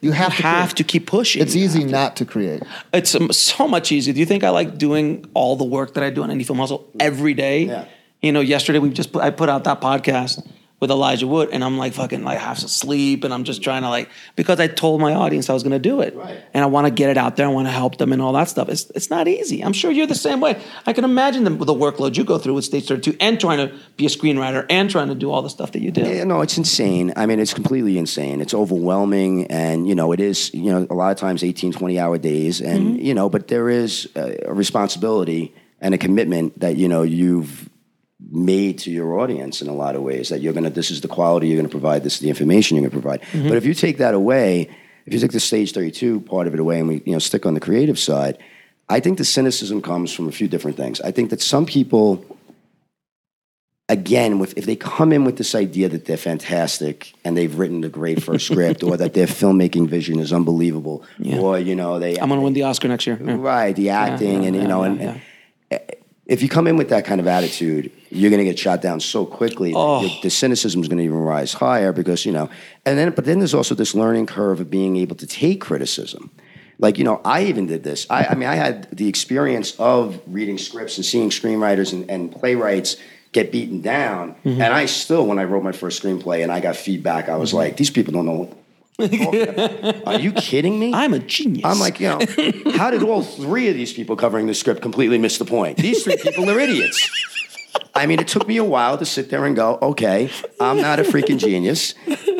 you have, to, have to keep pushing. It's You easy to. not to create. It's um, so much easier. Do you think I like doing all the work that I do on Indie Film Hustle every day? Yeah. You know, yesterday we just put, I put out that podcast with Elijah Wood, and I'm like fucking like half asleep, and I'm just trying to like because I told my audience I was going to do it, Right. and I want to get it out there. I want to help them and all that stuff. It's it's not easy. I'm sure you're the same way. I can imagine the, the workload you go through with Stage 32, and trying to be a screenwriter, and trying to do all the stuff that you do. Yeah, no, it's insane. I mean, it's completely insane. It's overwhelming. And, you know, it is, you know, a lot of times 18, 20 hour days. And, mm-hmm. you know, but there is a a responsibility and a commitment that, you know, you've made to your audience in a lot of ways that you're going to, this is the quality you're going to provide, this is the information you're going to provide. Mm-hmm. But if you take that away, if you take the stage 32 part of it away and we, you know, stick on the creative side, I think the cynicism comes from a few different things. I think that some people, again, with, if they come in with this idea that they're fantastic and they've written a great first script, or that their filmmaking vision is unbelievable, Yeah. or you know they I'm going to win the Oscar next year. Yeah. right the acting yeah, and you know and, and if you come in with that kind of attitude, you're going to get shot down so quickly. Oh. The, the cynicism is going to even rise higher because you know, and then but then there's also this learning curve of being able to take criticism. Like you know, I even did this. I, I mean, I had the experience of reading scripts and seeing screenwriters and, and playwrights get beaten down, Mm-hmm. and I still, when I wrote my first screenplay and I got feedback, I was Mm-hmm. like, these people don't know. Are you kidding me? I'm a genius. I'm like, you know, how did all three of these people covering the script completely miss the point? These three people are idiots. I mean, it took me a while to sit there and go, okay, I'm not a freaking genius.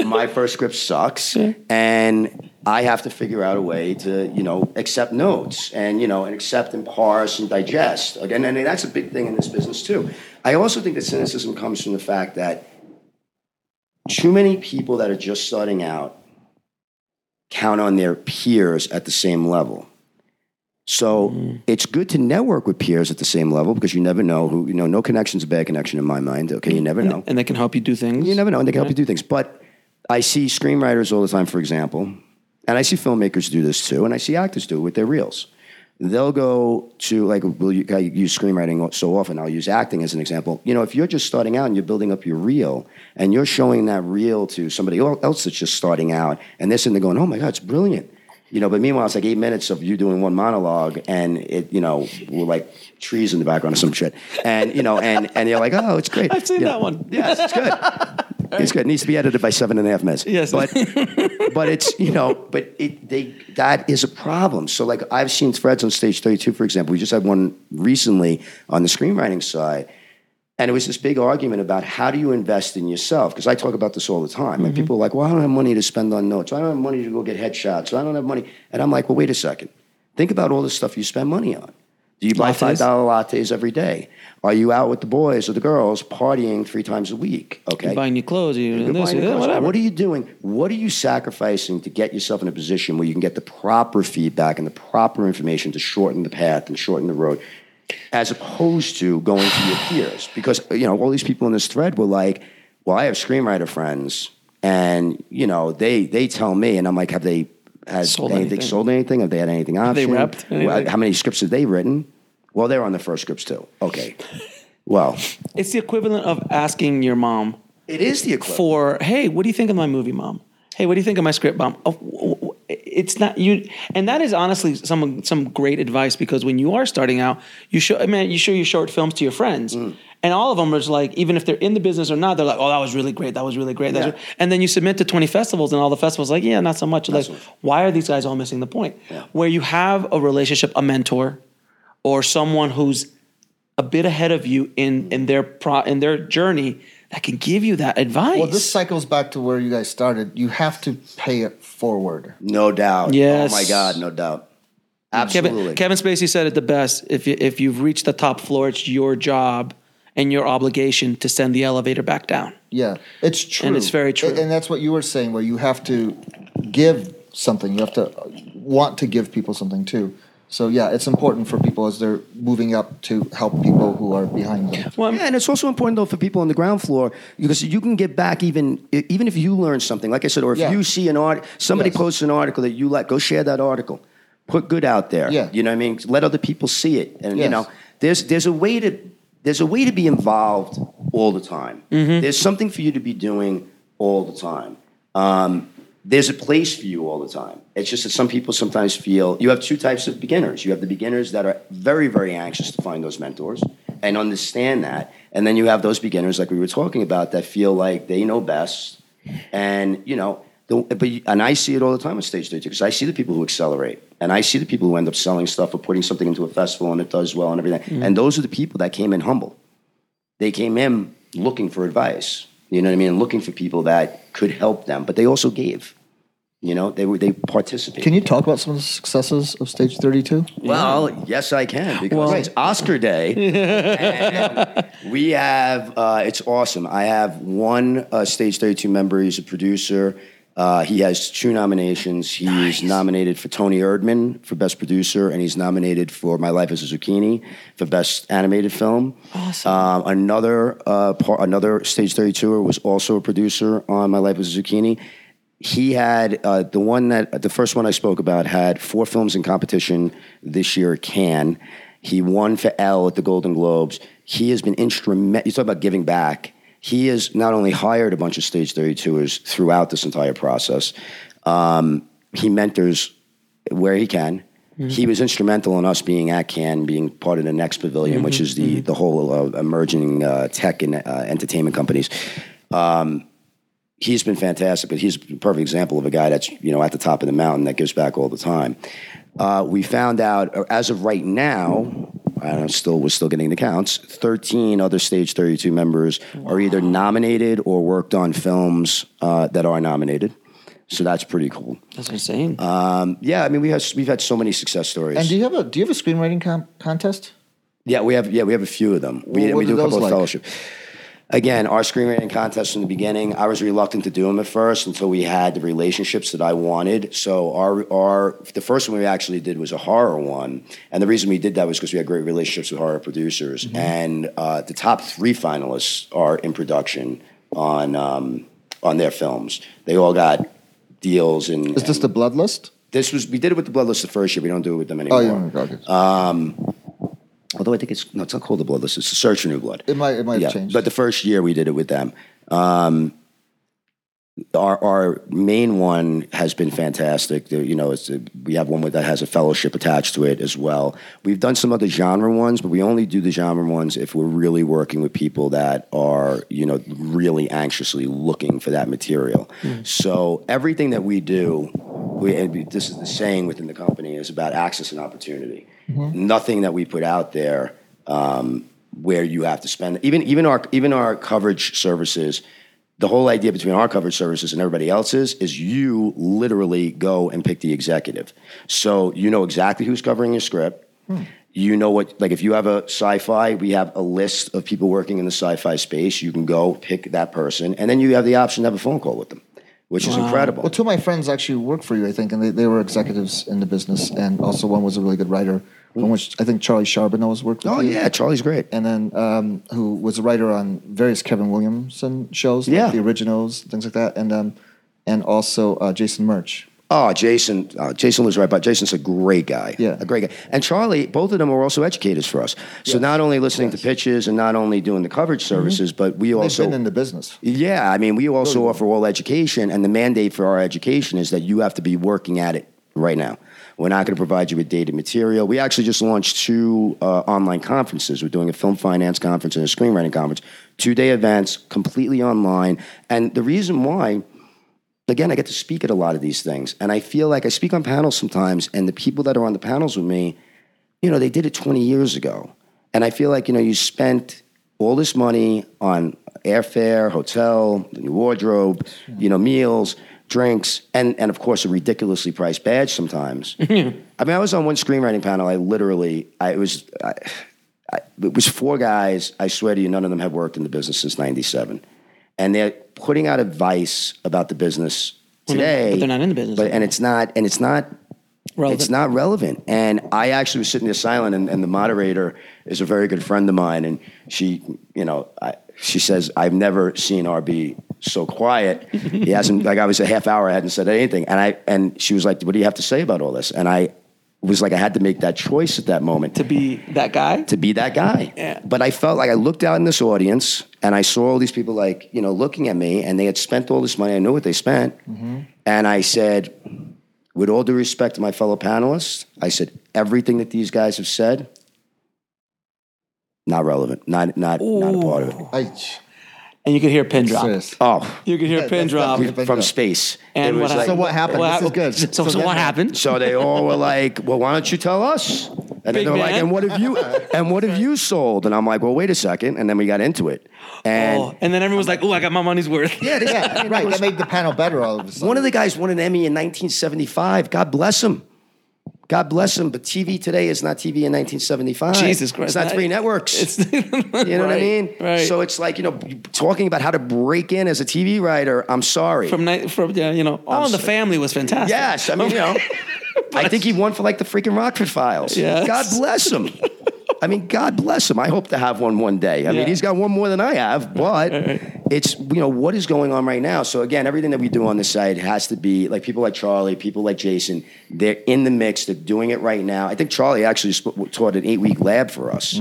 My first script sucks. And I have to figure out a way to, you know, accept notes and, you know, and accept and parse and digest. Again, and that's a big thing in this business too. I also think that cynicism comes from the fact that too many people that are just starting out count on their peers at the same level. So mm. it's good to network with peers at the same level because you never know who, you know, no connection's a bad connection in my mind. Okay, you never know. and they can help you do things. You never know, and they can help you do things. But I see screenwriters all the time, for example, and I see filmmakers do this too, and I see actors do it with their reels. They'll go to like we'll u- I use screenwriting so often. I'll use acting as an example. You know, if you're just starting out and you're building up your reel, and you're showing that reel to somebody else that's just starting out, and they're sitting there going, "Oh my god, it's brilliant." You know, but meanwhile, it's like eight minutes of you doing one monologue, and it, you know, with like trees in the background or some shit, and you know, and and you're like, "Oh, it's great." I've seen You that know, one. Yes, it's good. It's good. It needs to be edited by seven and a half minutes. Yes. but but it's you know, but it they that is a problem. So like I've seen threads on stage thirty two, for example. We just had one recently on the screenwriting side. And it was this big argument about how do you invest in yourself? Because I talk about this all the time. And mm-hmm. people are like, well, I don't have money to spend on notes. I don't have money to go get headshots. I don't have money. And I'm like, well, wait a second. Think about all the stuff you spend money on. Do you buy Lattes? $5 lattes every day? Are you out with the boys or the girls partying three times a week? Okay. Buying new clothes, you You're this, buying a car. whatever. What are you doing? What are you sacrificing to get yourself in a position where you can get the proper feedback and the proper information to shorten the path and shorten the road, as opposed to going to your peers? Because you know all these people in this thread were like, "Well, I have screenwriter friends, and you know they they tell me, and I'm like, have they has Sold anything, anything? sold anything? Have they had anything option? they repped anything? Well, How many scripts have they written? Well, they're on the first scripts too. Okay. Well, It's the equivalent of asking your mom it is the equivalent. for, hey, what do you think of my movie, mom? Hey, what do you think of my script, mom? Oh, It's not you, and that is honestly some some great advice because when you are starting out, you show, I mean, you show your short films to your friends, Mm. And all of them are just like, even if they're in the business or not, they're like, oh, that was really great, that was really great, That's Yeah. re-" and then you submit to twenty festivals, and all the festivals like, yeah, not so much. Like, so much. why are these guys all missing the point? Yeah. Where you have a relationship, a mentor, or someone who's a bit ahead of you in in their pro in their journey that can give you that advice. Well, this cycles back to where you guys started. You have to pay it forward. No doubt. Oh yes. Oh my God, no doubt. Absolutely. Kevin, Kevin Spacey said it the best. If you, if you've reached the top floor, it's your job and your obligation to send the elevator back down. Yeah, it's true, And it's very true. And that's what you were saying, where you have to give something. You have to want to give people something too. So yeah, it's important for people as they're moving up to help people who are behind them. Well, Yeah, and it's also important though for people on the ground floor because you can get back even even if you learn something. Like I said, or if Yeah. you see an art, somebody Yes. posts an article that you like, go share that article. Put good out there. Yeah. you know what I mean. Let other people see it, and you know, there's there's a way to there's a way to be involved all the time. Mm-hmm. There's something for you to be doing all the time. Um, there's a place for you all the time. It's just that some people sometimes feel you have two types of beginners. You have the beginners that are very, very anxious to find those mentors and understand that. And then you have those beginners, like we were talking about, that feel like they know best. And, you know, the, but, and I see it all the time on stage 32 because I see the people who accelerate and I see the people who end up selling stuff or putting something into a festival and it does well and everything. And those are the people that came in humble they came in looking for advice. You know what I mean? Looking for people that could help them, but they also gave. You know, they were they participated. Can you talk about some of the successes of Stage Thirty Two? Well, yes, I can because Well- it's Oscar Day. and we have uh, it's awesome. I have one uh, Stage Thirty Two member. He's a producer. Uh, he has two nominations. He is nominated for Toni Erdmann for Best Producer, and he's nominated for My Life as a Zucchini for Best Animated Film. Awesome. Um, another uh, par- another Stage Thirty Two was also a producer on My Life as a Zucchini he had uh, the one that the first one I spoke about had four films in competition this year at Cannes. He won for Elle at the Golden Globes. He has been instrumental. You talk about giving back. He has not only hired a bunch of stage 32ers throughout this entire process. Um, he mentors where he can. He was instrumental in us being at Cannes, being part of the Next Pavilion, which is the the whole uh, emerging uh, tech and uh, entertainment companies. Um, he's been fantastic, but he's a perfect example of a guy that's you know at the top of the mountain that gives back all the time. Uh, we found out as of right now, I don't still we're still getting the counts. Thirteen other Stage Thirty Two members are either nominated or worked on films uh, that are nominated. So that's pretty cool. That's insane. Um, yeah, I mean we have we've had so many success stories. And do you have a do you have a screenwriting com- contest? Yeah, we have. Yeah, we have a few of them. We, we do a couple like? of fellowship. Again, our screenwriting contest in the beginning, I was reluctant to do them at first until we had the relationships that I wanted. So our our the first one we actually did was a horror one, and the reason we did that was because we had great relationships with horror producers. Mm-hmm. And uh, the top three finalists are in production on um, on their films. They all got deals and Is this the Blood List? This was we did it with the Blood List the first year. We don't do it with them anymore. Oh, anymore. yeah, okay. Although I think it's no, it's not called the Blood List. It's the Search for New Blood. It might- it might have yeah. changed. But the first year we did it with them. Um, our our main one has been fantastic. The- you know, it's a, we have one with that has a fellowship attached to it as well. We've done some other genre ones, but we only do the genre ones if we're really working with people that are you know really anxiously looking for that material. So everything that we do, we, and we- this is the saying within the company is about access and opportunity. Nothing that we put out there um, where you have to spend even even our even our coverage services the whole idea between our coverage services and everybody else's is you literally go and pick the executive. So you know exactly who's covering your script. You know what like if you have a sci-fi we have a list of people working in the sci-fi space. You can go pick that person and then you have the option to have a phone call with them which is incredible Well, two of my friends actually work for you, I think, and they, they were executives in the business, and also one was a really good writer. One which I think Charlie Charbonneau has worked with. oh you. yeah charlie's great And then um, who was a writer on various Kevin Williamson shows, like Yeah. the originals, things like that, and um, and also uh, Jason Murch. Oh, Jason. Uh, Jason was right, but Jason's a great guy. Yeah. a great guy. And Charlie, both of them are also educators for us. So not only listening to pitches and not only doing the coverage services, but we They've also been in the business. yeah. I mean, we also offer all education, and the mandate for our education is that you have to be working at it right now. We're not going to provide you with dated material. We actually just launched two uh, online conferences. We're doing a film finance conference and a screenwriting conference, two day events, completely online. And the reason why again, I get to speak at a lot of these things. And I feel like I speak on panels sometimes, and the people that are on the panels with me, you know, they did it 20 years ago. And I feel like, you know, you spent all this money on airfare, hotel, the new wardrobe, you know, meals, drinks, and, and of course, a ridiculously priced badge sometimes. I mean, I was on one screenwriting panel. I literally, I it was, I, I, it was four guys. I swear to you, none of them have worked in the business since 97 and they're putting out advice about the business today. but they're not in the business But and it's not and it's not Relevant. it's not relevant. And I actually was sitting there silent, and, and the moderator is a very good friend of mine, and she, you know, I, she says I've never seen RB so quiet. He hasn't like I was a half hour, I hadn't said anything, and I and she was like, "What do you have to say about all this?" And I was like, I had to make that choice at that moment to be that guy. to be that guy. Yeah. But I felt like I looked out in this audience and I saw all these people like, you know, looking at me and they had spent all this money. I knew what they spent. Mm-hmm. And I said, with all due respect to my fellow panelists, I said, everything that these guys have said, not relevant, not not not a part of it. I, and you could hear a pin drop. serious. Oh, You could hear a pin that's drop. definitely- from space. And what like- So what happened? What this is good. So, so, then- what happened? So they all were like, "Well, why don't you tell us?" And then Big they were like, "And what have you? And what have you sold?" And I'm like, "Well, wait a second. And then we got into it. And Oh, and then everyone's like, "Oh, I got my money's worth." yeah, Yeah, right. That made the panel better all of a sudden. One of the guys won an Emmy in 1975. God bless him. God bless him. But TV today is not TV in 1975. Jesus Christ. It's not three networks. It's, you know what I mean? Right. So it's like, you know, talking about how to break in as a TV writer, I'm sorry. from night from yeah, you know, All in the sorry. Family was fantastic. yes. I mean, you know, I think he won for like the freaking Rockford Files. Yes. God bless him. I mean, God bless him. I hope to have one one day. I Yeah. mean, he's got one more than I have, but it's, you know, what is going on right now. So, again, everything that we do on this site has to be like people like Charlie, people like Jason, they're in the mix, they're doing it right now. I think Charlie actually sp- taught an eight week lab for us.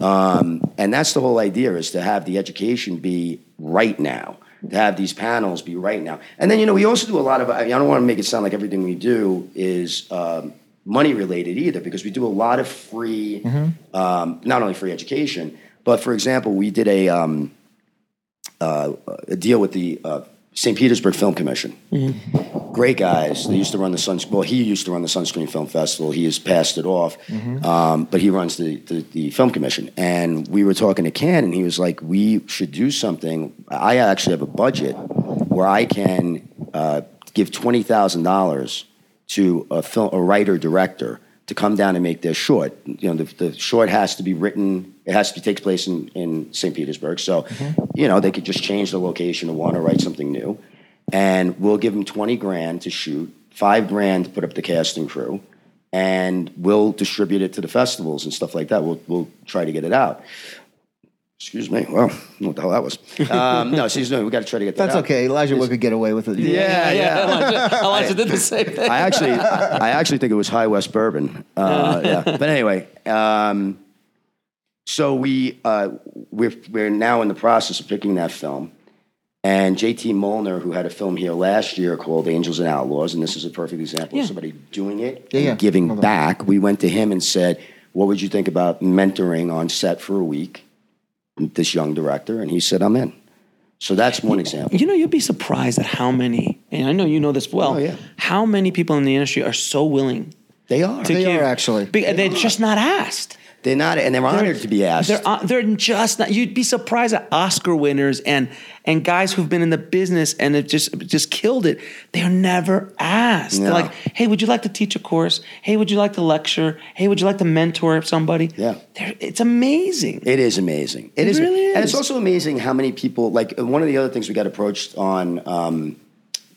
Um, and that's the whole idea is to have the education be right now. To have these panels be right now, and then you know we also do a lot of. I don't want to make it sound like everything we do is um, money related either, because we do a lot of free, um, not only free education, but for example, we did a um, uh, a deal with the uh, St. Petersburg Film Commission. Great guys. They used to run the Sun. Well, he used to run the Sunscreen Film Festival. He has passed it off, um, but he runs the, the the film commission. And we were talking to Ken, and he was like, "We should do something." I actually have a budget where I can uh, give twenty thousand dollars to a film a writer director to come down and make their short. You know, the, the short has to be written. It has to be takes place in, in St. Petersburg. So, mm-hmm. you know, they could just change the location to want to write something new, and we'll give them twenty grand to shoot, five grand to put up the casting crew, and we'll distribute it to the festivals and stuff like that. We'll we'll try to get it out. Excuse me. Well, I don't what the hell that was. Um, no, season. We got to try to get that. That's out. okay. Elijah Wood could get away with it. Yeah, yeah. Elijah, Elijah did the same thing. I actually, I actually think it was High West Bourbon. Uh, yeah, but anyway, um, so we uh, we're we're now in the process of picking that film, and JT Mollner, who had a film here last year called Angels and Outlaws, and this is a perfect example Yeah. of somebody doing it Yeah, and yeah. giving Hold on. back. We went to him and said, "What would you think about mentoring on set for a week?" This young director, and he said, "I'm in." So that's one example. You know, you'd be surprised at how many, and I know you know this well, Oh, yeah. how many people in the industry are so willing They are. They give. are actually. Be- they're just not asked. They're not, and they're honored to be asked. They're, they're just not. You'd be surprised at Oscar winners and and guys who've been in the business and have just just killed it. They're never asked. They're No. like, hey, would you like to teach a course? Hey, would you like to lecture? Hey, would you like to mentor somebody? Yeah. They're, it's amazing. It is amazing. It is, really and it's also amazing how many people. Like one of the other things we got approached on, um,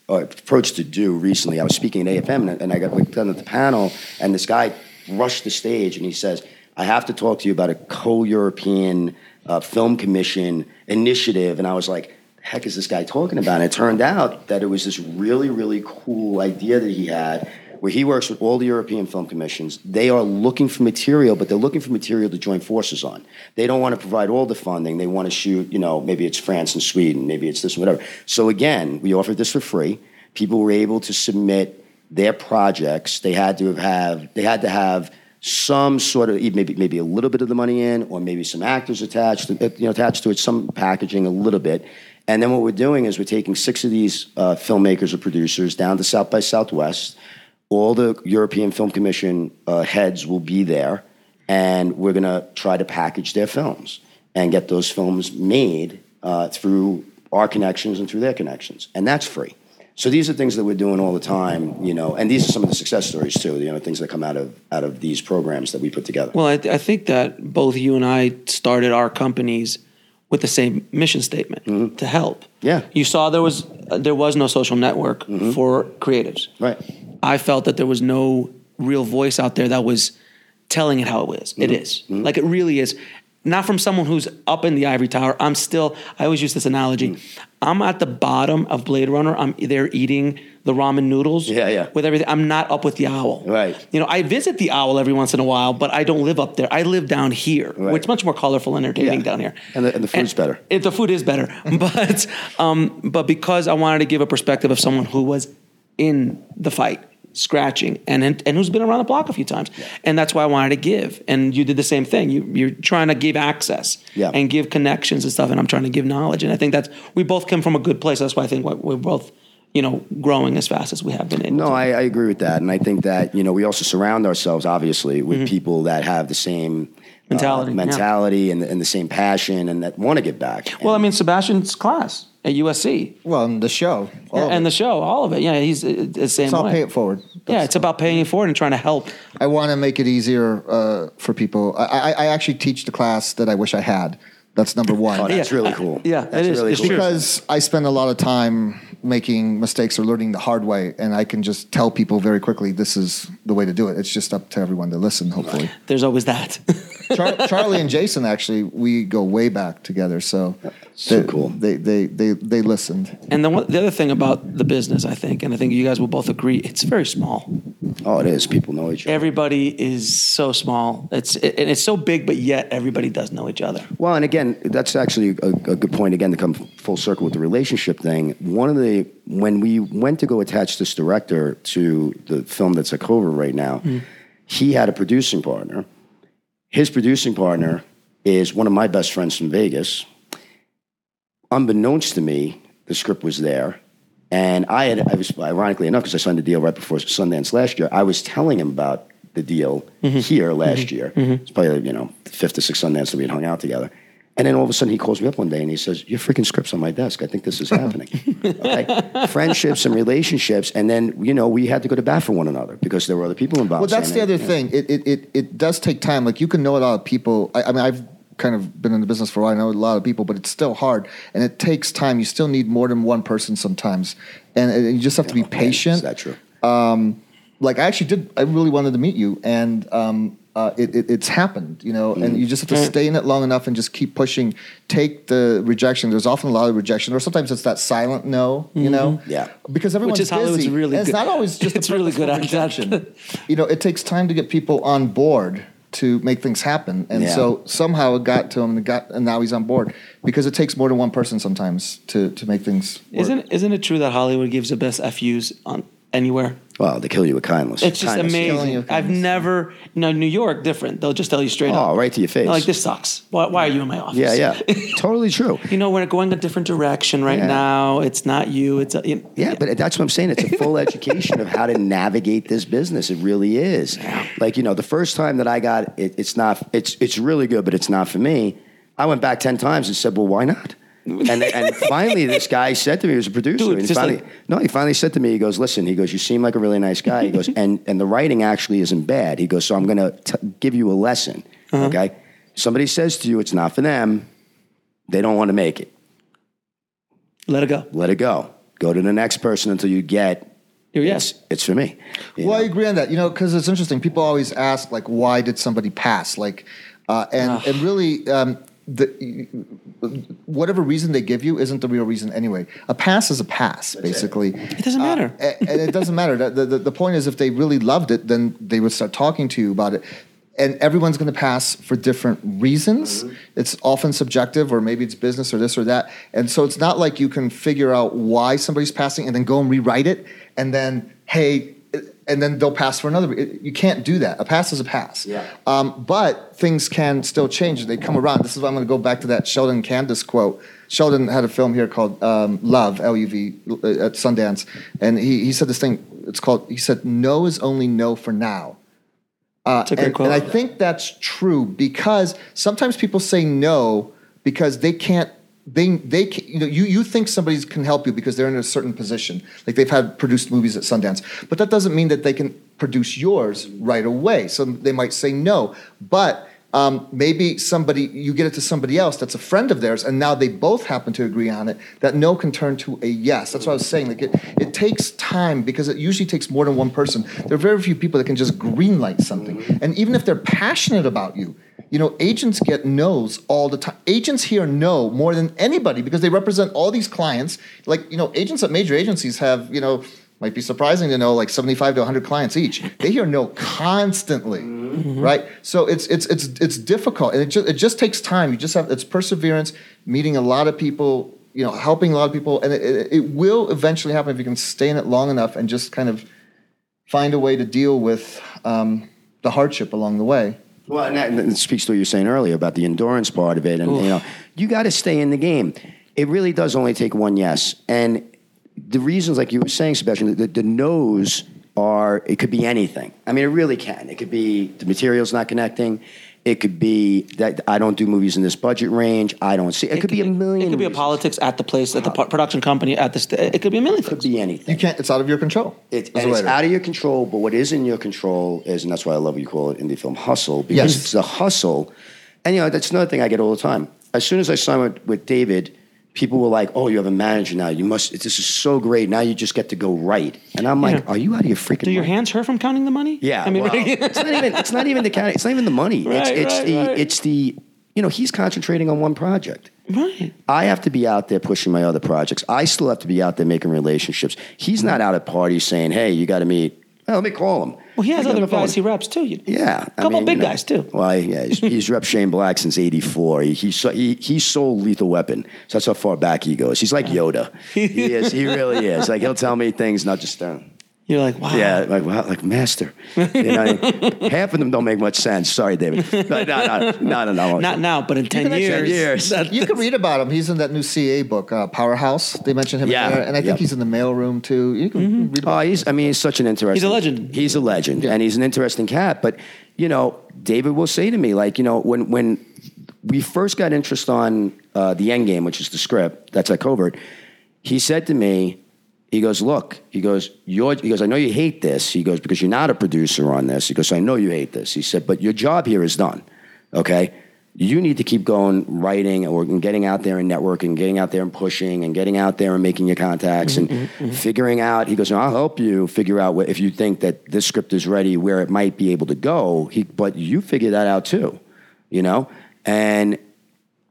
or approached to do recently. I was speaking at AFM, and, and I got done at the panel, and this guy rushed the stage, and he says, "I have to talk to you about a co-European uh, film commission initiative." And I was like. "The Heck, is this guy talking about? And it turned out that it was this really, really cool idea that he had where he works with all the European film commissions. They are looking for material, but they're looking for material to join forces on. They don't want to provide all the funding. They want to shoot, you know, maybe it's France and Sweden, maybe it's this and whatever. So again, we offered this for free. People were able to submit their projects. They had to have they had to have some sort of maybe maybe a little bit of the money in, or maybe some actors attached, you know, attached to it, some packaging a little bit. And then what we're doing is we're taking six of these uh, filmmakers or producers down to South by Southwest. All the European Film Commission uh, heads will be there, and we're going to try to package their films and get those films made uh, through our connections and through their connections, and that's free. So these are things that we're doing all the time, you know, and these are some of the success stories too. You know, things that come out of out of these programs that we put together. Well, I, I think that both you and I started our companies with the same mission statement to help. Mm-hmm. Yeah. Mm-hmm. You saw there was uh, there was no social network for creatives. Right. I felt that there was no real voice out there that was telling it how it is. It is. Like it really is. Not from someone who's up in the ivory tower. I'm still. I always use this analogy. I'm at the bottom of Blade Runner. I'm there eating the ramen noodles. Yeah, yeah. With everything, I'm not up with the owl. Right. You know, I visit the owl every once in a while, but I don't live up there. I live down here, Right. which is much more colorful, and entertaining Yeah. down here. And the- and the food's better. It, the food is better, but um, but because I wanted to give a perspective of someone who was in the fight, scratching, and and, and who's been around the block a few times, and that's why I wanted to give. And you did the same thing. You, you're trying to give access Yeah. and give connections and stuff, and I'm trying to give knowledge. And I think that's we both come from a good place. That's why I think we're- both. You know, growing as fast as we have been. able No. I, I agree with that, and I think that you know we also surround ourselves obviously with people that have the same uh, Mm-hmm. Mentality, yeah. mentality, and, the, and the same passion, and that want to get back. Well, I mean, Sebastian's class at USC Well, in the show. all of and the show, all of it. Yeah, he's uh, the same It's all way. pay it forward. yeah, it's about paying it forward and trying to help. I want to make it easier uh, for people. I, I, I actually teach the class that I wish I had. That's number one. oh, that's Yeah. really cool. Yeah, that's it is. really It's cool. true. because I spend a lot of time making mistakes or learning the hard way, and I can just tell people very quickly this is the way to do it. It's just up to everyone to listen. Hopefully, There's always that. Char- Charlie and Jason actually we go way back together, so So they, cool. They they they they listened. and the, one, the other thing about the business, I think, and I think you guys will both agree, it's very small. Oh, it is. People know each other. Everybody is so small. It's it, and it's so big, but yet everybody does know each other. Well, and again, that's actually a, a good point. Again, to come full circle with the relationship thing. One of the when we went to go attach this director to the film that's a Cover right now, mm. he had a producing partner. His producing partner is one of my best friends from Vegas. Unbeknownst to me, the script was there. And I had, I was, ironically enough, because I signed the deal right before Sundance last year, I was telling him about the deal mm-hmm. here last mm-hmm. year. Mm-hmm. It's probably, you know, the fifth or sixth Sundance that we had hung out together. And then all of a sudden he calls me up one day and he says, Your freaking script's on my desk. I think this is happening. okay? Friendships and relationships. And then, you know, we had to go to bat for one another because there were other people involved. Well, that's the saying, other yeah. thing. It, it it it does take time. Like you can know a lot of people. I, I mean, I've kind of been in the business for a while. I know a lot of people, but it's still hard, and it takes time. You still need more than one person sometimes, and, and you just have to be Man, patient. Is that true? like I actually did. I really wanted to meet you, and um, uh, it, it, it's happened, you know, Mm. and you just have to stay in it long enough and just keep pushing. Take the rejection. There's often a lot of rejection, or sometimes it's that silent no, you know. Yeah. Because everyone's is Hollywood's busy. really and it's not always just it's a really good purposeful at that. rejection. you know, it takes time to get people on board to make things happen, and Yeah. so somehow it got to him, and got, and now he's on board because it takes more than one person sometimes to to make things. Work. Isn't isn't it true that Hollywood gives the best FUs on anywhere? Well, they kill you with kindness. It's just Kindness. Amazing. I've never, you know, New York different. They'll just tell you straight Oh, up. right to your face. They're like this sucks. Why, why are you in my office? Yeah, yeah. totally true. You know, we're going a different direction right Yeah. now. It's not you. It's uh, a, you Yeah, but that's what I'm saying. It's a full education of how to navigate this business. It really is. Like you know, the first time that I got it, it's not. It's it's really good, but it's not for me. I went back ten times and said, "Well, why not?" And and finally, this guy said to me, he was a producer, Dude, and he finally, like- no, he finally said to me, he goes, "Listen," he goes, "You seem like a really nice guy." He goes, "And and the writing actually isn't bad." He goes, "So I'm going to give you a lesson, Uh-huh. okay? Somebody says to you, it's not for them. They don't want to make it. let it go. Let it go. Go to the next person until you get." Here, It's, yes. it's for me. you Well, I agree on that. You know, because it's interesting. People always ask, like, why did somebody pass? Like, uh, and and really, um, the whatever reason they give you isn't the real reason anyway. A pass is a pass, basically. It doesn't matter. Uh, and it doesn't matter. The, the, the point is, if they really loved it, then they would start talking to you about it. And everyone's going to pass for different reasons. It's often subjective, or maybe it's business or this or that. And so it's not like you can figure out why somebody's passing and then go and rewrite it, and then hey, and then they'll pass for another. re- You can't do that. A pass is a pass. Yeah. Um, but things can still change. They come around. This is why I'm going to go back to that Sheldon Candis quote. Sheldon had a film here called um, Love, L U V, uh, at Sundance, and he, he said this thing. It's called. He said, "No is only no for now." Uh, a great and, quote. and I think that's true because sometimes people say no because they can't. They they you know you you think somebody can help you because they're in a certain position. Like they've had produced movies at Sundance. But that doesn't mean that they can produce yours right away. So they might say no. But um, maybe somebody you get it to somebody else that's a friend of theirs and now they both happen to agree on it that no can turn to a yes. That's what I was saying. Like it, it takes time because it usually takes more than one person. There are very few people that can just greenlight something. And even if they're passionate about you you know, agents get no's all the time. Agents here know more than anybody because they represent all these clients. Like, you know, agents at major agencies have, you know, might be surprising to know like 75 to 100 clients each. They hear no constantly, right? So it's it's it's it's difficult and it just it just takes time. You just have it's perseverance, meeting a lot of people, you know, helping a lot of people and it, it, it will eventually happen if you can stay in it long enough and just kind of find a way to deal with um, the hardship along the way. Well, and that, and that speaks to what you were saying earlier about the endurance part of it, and you know, you got to stay in the game. It really does only take one yes, and the reasons, like you were saying, Sebastian, the, the no's are it could be anything. I mean, it really can. It could be the material's not connecting. It could be that I don't do movies in this budget range. I don't see. It, could be a million. It could be a politics at the place, at the uh-huh. po- production company, at the. St- it could be a million It things. could be anything. You can't. It's out of your control. It, and it's out of your control, but what is in your control is, and that's why I love what you call it indie film hustle, because Yes. it's the hustle. And you know, that's another thing I get all the time. As soon as I signed with, with David, people were like, "Oh, you have a manager now. You must. This is so great. Now you just get to go right." And I'm like. "Are you out of your freaking?" Do your mind?" hands hurt from counting the money? Yeah, I mean, well, it's not even. It's not even the kind. It's not even the money. it's Right, it's right, the. right. It's the. You know, he's concentrating on one project. right. I have to be out there pushing my other projects. I still have to be out there making relationships. He's not out at parties saying, "Hey, you got to meet." Well, let me call him. Well, he has other guys he reps too. You, Yeah, a couple big guys too. Well, yeah, he's, he's rep Shane Black since '84. He, he he he sold Lethal Weapon, so that's how far back he goes. He's like Yoda. he is. He really is. Like he'll tell me things, not just uh, You're like, wow. yeah, like wow, like master. You know, half of them don't make much sense. Sorry, David. No, no, no, no, no. no. Not now, but in ten can actually- years. years. that- You can read about him. He's in that new CAA book, uh, Powerhouse. They mentioned him Yeah, there, and I think yep. he's in the mailroom too. You can read about. Oh, he's. I mean, he's such an interesting. He's a legend. He's a legend, and he's an interesting cat. But you know, David will say to me, like, you know, when when we first got interest on uh, the End Game, which is the script that's at Covert, he said to me, he goes, look, he goes, you're, he goes, I know you hate this. He goes because you're not a producer on this. He goes, I know you hate this. He said, but your job here is done. Okay. you need to keep going writing or getting out there and networking, getting out there and pushing and getting out there and making your contacts and mm-hmm, mm-hmm. figuring out. He goes, no, I'll help you figure out what, if you think that this script is ready where it might be able to go. He, but you figure that out too, you know? And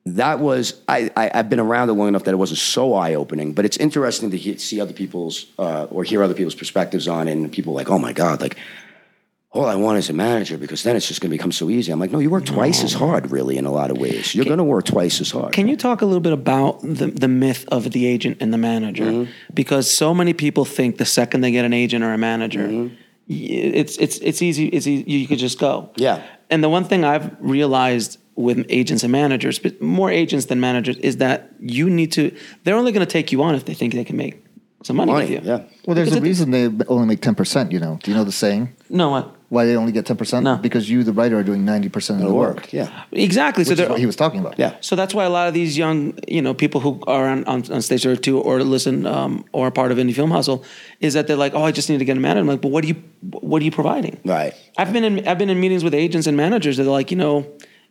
that was, I, I, I've been around it long enough that it wasn't so eye opening, but it's interesting to he, see other people's uh, or hear other people's perspectives on it and people like, oh my God, like, all I want is a manager because then it's just going to become so easy. I'm like, no, you work twice as hard, really, in a lot of ways. You're going to work twice as hard. Can you talk a little bit about the, the myth of the agent and the manager? Mm-hmm. Because so many people think the second they get an agent or a manager, Mm-hmm. it's it's it's easy. It's easy. You could just go. Yeah. And the one thing I've realized with agents and managers, but more agents than managers, is that you need to. They're only going to take you on if they think they can make some money, Money, with you. yeah. Well, there's Because a reason they only make 10%, you know. Do you know the saying? No, what? Why they only get 10%? No. Because you, the writer, are doing 90% of the work. Yeah. Exactly. so is what he was talking about. Yeah. So that's why a lot of these young, you know, people who are on, on, on stage or two or listen um, or are part of indie film hustle is that they're like, oh, I just need to get a manager. I'm like, but what are you, what are you providing? Right. I've been in, I've been in meetings with agents and managers that are like, you know,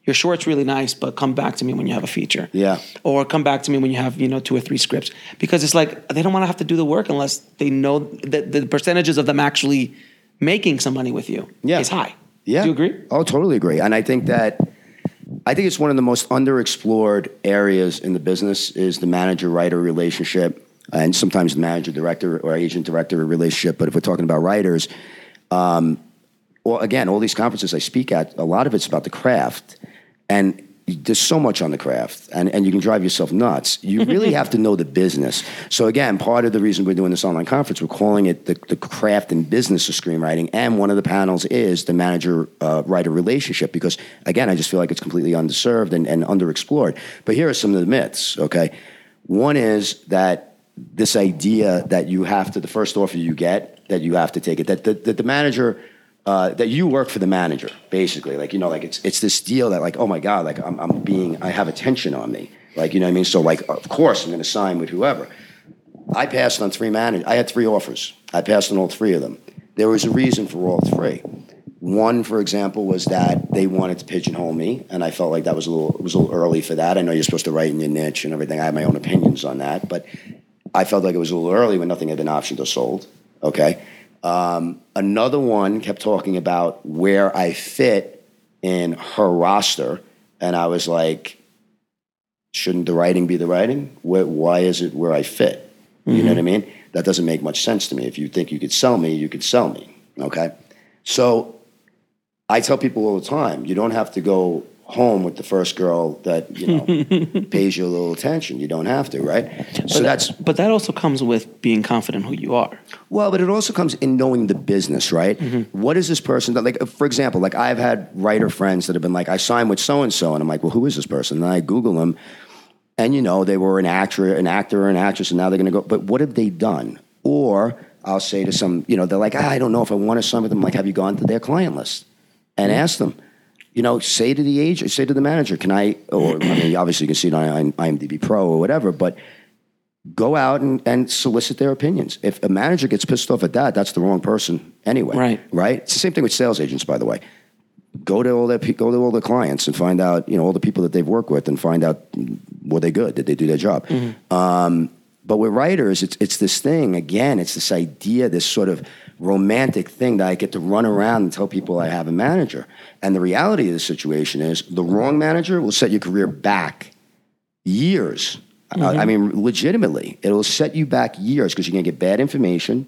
your short's really nice, but come back to me when you have a feature. Yeah. Or come back to me when you have, you know, two or three scripts because it's like they don't want to have to do the work unless they know that the percentages of them actually making some money with you Yeah. is high. Yeah. Do you agree? Oh, totally agree. And I think that I think it's one of the most underexplored areas in the business is the manager writer relationship and sometimes the manager director or agent director relationship. But if we're talking about writers, um, well, again, all these conferences I speak at, a lot of it's about the craft. And there's so much on the craft, and, and you can drive yourself nuts. You really have to know the business. So, again, part of the reason we're doing this online conference, we're calling it the, the craft and business of screenwriting. And one of the panels is the manager uh, writer relationship, because, again, I just feel like it's completely underserved and, and underexplored. But here are some of the myths, okay? One is that this idea that you have to, the first offer you get, that you have to take it, that the, that the manager, uh, that you work for the manager, basically. Like, you know, like it's, it's this deal that like, oh my God, like I'm, I'm being, I have attention on me. Like, you know what I mean? So like, of course I'm going to sign with whoever. I passed on three managers. I had three offers. I passed on all three of them. There was a reason for all three. One, for example, was that they wanted to pigeonhole me, and I felt like that was a little it was a little early for that. I know you're supposed to write in your niche and everything. I have my own opinions on that, but I felt like it was a little early when nothing had been optioned or sold. Okay. Um, another one kept talking about where I fit in her roster, and I was like, shouldn't the writing be the writing? Wh- Why is it where I fit? You know what I mean? That doesn't make much sense to me. If you think you could sell me, you could sell me. Okay. So I tell people all the time, you don't have to go home with the first girl that, you know, pays you a little attention. You don't have to, right? So that's But that also comes with being confident who you are. well, but it also comes in knowing the business, right? What is this person that, like, for example, like I've had writer friends that have been like, I signed with so and so, and I'm like, well, who is this person? And I Google them, and you know, they were an actor, an actor, or an actress, and now they're going to go. But what have they done? Or I'll say to some, you know, they're like, ah, I don't know if I want to sign with them. I'm like, have you gone to their client list and ask them? You know, say to the agent, say to the manager, can I? Or I mean, obviously you can see it on IMDb Pro or whatever, but go out and, and solicit their opinions. If a manager gets pissed off at that, that's the wrong person anyway. Right. Right. It's the same thing with sales agents, by the way. Go to all their go to all their clients and find out, you know, all the people that they've worked with, and find out were they good? Did they do their job? Um, but with writers, it's it's this thing again. It's this idea, this sort of romantic thing that I get to run around and tell people I have a manager. And the reality of the situation is, the wrong manager will set your career back years. I, I mm-hmm. mean, legitimately, it'll set you back years because you're going to get bad information.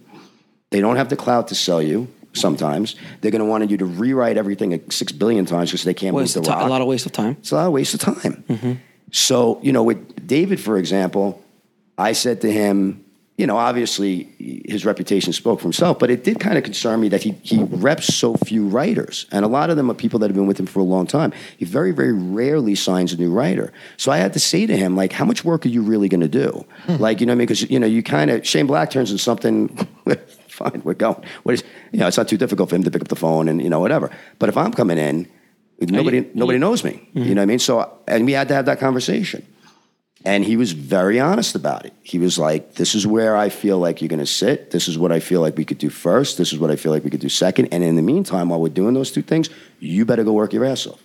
They don't have the clout to sell you. Sometimes they're going to want you to rewrite everything six billion times because they can't Waste move the rock. a lot of waste of time. It's a lot of waste of time. Mm-hmm. So, you know, with David, for example, I said to him, you know, obviously his reputation spoke for himself, but it did kind of concern me that he, he reps so few writers. And a lot of them are people that have been with him for a long time. He very, very rarely signs a new writer. So I had to say to him, like, how much work are you really going to do? Hmm. Like, you know what I mean? Because, you know, you kind of, Shane Black turns into something, fine, we're going. What is, you know, it's not too difficult for him to pick up the phone and, you know, whatever. But if I'm coming in, nobody, you- nobody knows me. You mm-hmm. know what I mean? So, and we had to have that conversation. And he was very honest about it. He was like, This is where I feel like you're going to sit. This is what I feel like we could do first. This is what I feel like we could do second. And in the meantime, while we're doing those two things, you better go work your ass off.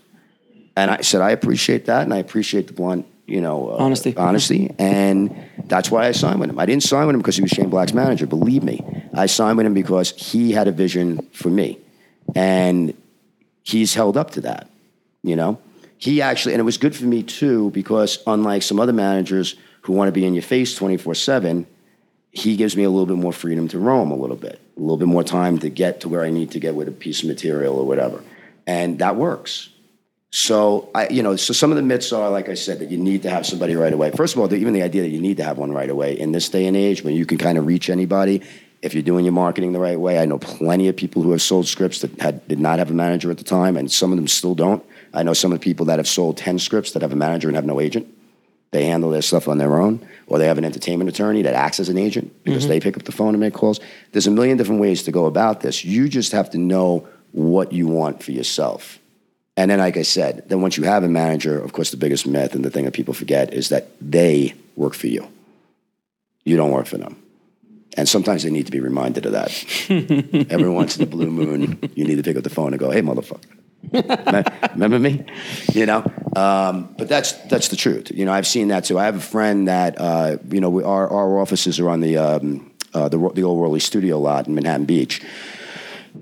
And I said, I appreciate that, and I appreciate the blunt, you know, uh, Honesty. honesty, and that's why I signed with him. I didn't sign with him because he was Shane Black's manager. Believe me, I signed with him because he had a vision for me, and he's held up to that. You know, he actually, and it was good for me too because unlike some other managers who want to be in your face twenty four seven, he gives me a little bit more freedom to roam a little bit, a little bit more time to get to where I need to get with a piece of material or whatever, and that works. So I, you know, so some of the myths are, like I said, that you need to have somebody right away. First of all, even the idea that you need to have one right away in this day and age, when you can kind of reach anybody, if you're doing your marketing the right way. I know plenty of people who have sold scripts that had did not have a manager at the time, and some of them still don't. I know some of the people that have sold ten scripts that have a manager and have no agent. They handle their stuff on their own, or they have an entertainment attorney that acts as an agent because mm-hmm. they pick up the phone and make calls. There's a million different ways to go about this. You just have to know what you want for yourself. And then, like I said, then once you have a manager, of course, the biggest myth and the thing that people forget is that they work for you. You don't work for them. And sometimes they need to be reminded of that. Every once in a blue moon, you need to pick up the phone and go, hey, motherfucker. Me- Remember me? You know? Um, but that's, that's the truth. You know, I've seen that too. I have a friend that, uh, you know, we, our, our offices are on the, um, uh, the, the old Worley studio lot in Manhattan Beach.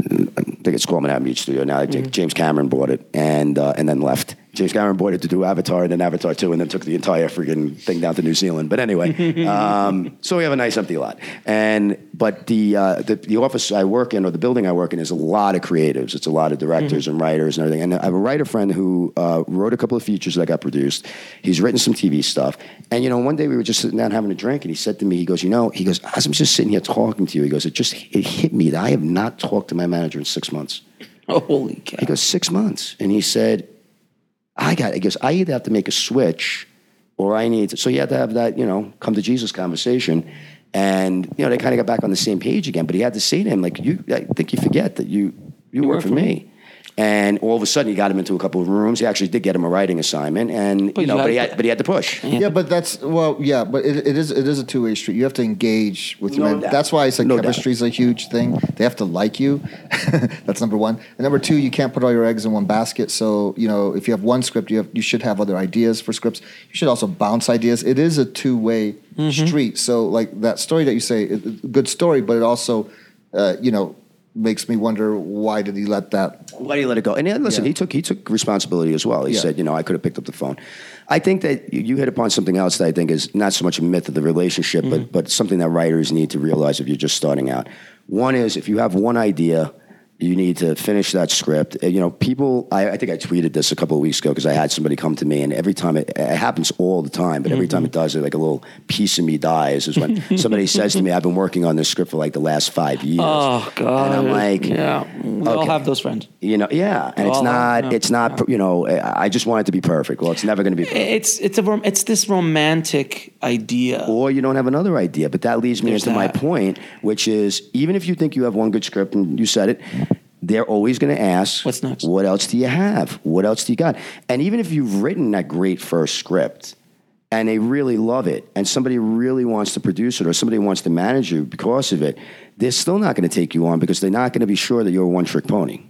I think it's called Manhattan Beach Studio now. I think James Cameron bought it and uh, and then left. James Cameron bought it to do Avatar and then Avatar 2 and then took the entire freaking thing down to New Zealand. But anyway, um, so we have a nice empty lot. And but the, uh, the the office I work in or the building I work in is a lot of creatives. It's a lot of directors and writers and everything. And I have a writer friend who uh, wrote a couple of features that got produced. He's written some TV stuff. And you know, one day we were just sitting down having a drink and he said to me, he goes, you know, he goes, as I'm just sitting here talking to you, he goes, it just it hit me that I have not talked to my manager in six months. Holy cow. He goes, six months. And he said, I got, he guess I either have to make a switch or I need to. So you had to have that, you know, come to Jesus conversation. And, you know, they kind of got back on the same page again. But he had to say to him, like, you, I think you forget that you, you, work, for me. And all of a sudden, he got him into a couple of rooms. He actually did get him a writing assignment, and But you know, you but he had- had, but he had to push. Yeah, but that's well, yeah, but it, it is it is a two way street. You have to engage with your No man. That's why it's like No doubt. chemistry is a huge thing. They have to like you. that's number one. And number two, you can't put all your eggs in one basket. So you know, if you have one script, you have you should have other ideas for scripts. You should also bounce ideas. It is a two way Mm-hmm. street. So like that story that you say, it, it- good story, but it also, uh, you know, makes me wonder why did he let that Why did he let it go? And then, listen, Yeah. he took he took responsibility as well. He Yeah. said, you know, I could have picked up the phone. I think that you, you hit upon something else that I think is not so much a myth of the relationship, Mm-hmm. but but something that writers need to realize if you're just starting out. One is if you have one idea, you need to finish that script. You know, people. I, I think I tweeted this a couple of weeks ago because I had somebody come to me, and every time it, it happens all the time, but every time it does, like a little piece of me dies. Is when somebody says to me, "I've been working on this script for like the last five years," Oh God! and I'm like, yeah, we all have those friends. you know, yeah, and it's not. yeah, it's not. You know, I I just want it to be perfect. Well, it's never going to be. perfect. It's it's a it's this romantic idea. Or you don't have another idea, but that leads me There's into my point, which is even if you think you have one good script and you said it, they're always going to ask, What's next? What else do you have? What else do you got?" And even if you've written that great first script, and they really love it, and somebody really wants to produce it, or somebody wants to manage you because of it, they're still not going to take you on because they're not going to be sure that you're a one trick pony.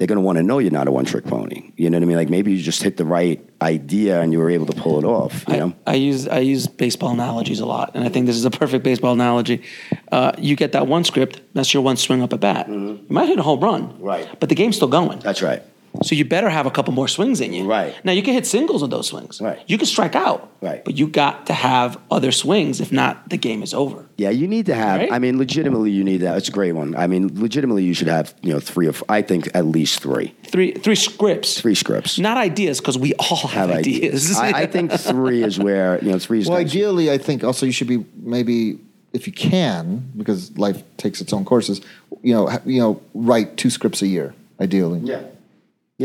They're going to want to know you're not a one trick pony. You know what I mean? Like maybe you just hit the right idea and you were able to pull it off. You know? I, I use I use baseball analogies a lot, and I think this is a perfect baseball analogy. Uh, you get that one script, that's your one swing up at bat. You might hit a home run, Mm-hmm. Right. But the game's still going. That's right. So you better have a couple more swings in you. Right. Now you can hit singles with those swings. Right. You can strike out. Right. But you got to have other swings. If not, the game is over. Yeah, you need to have. Right? I mean, legitimately, you need that. It's a great one. I mean, legitimately, you should have you know three or f- I think at least three. Three three scripts. three scripts. Not ideas, because we all have, have ideas. I, I think three is where you know three is. Well, nice. ideally, I think also you should be maybe if you can, because life takes its own courses. You know, you know, write two scripts a year, ideally. Yeah,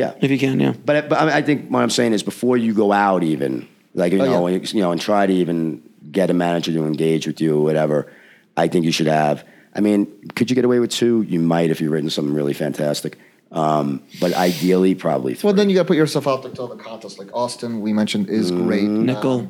yeah. if you can, yeah. But but I, mean, I think what I'm saying is before you go out, even like you Oh, know, yeah. and, you know, and try to even get a manager to engage with you or whatever. I think you should have. I mean, could you get away with two? You might if you've written something really fantastic. Um, but ideally, probably three. Well, then you got to put yourself out there to the contest. Like Austin, we mentioned, is Mm-hmm. great. Nicholl.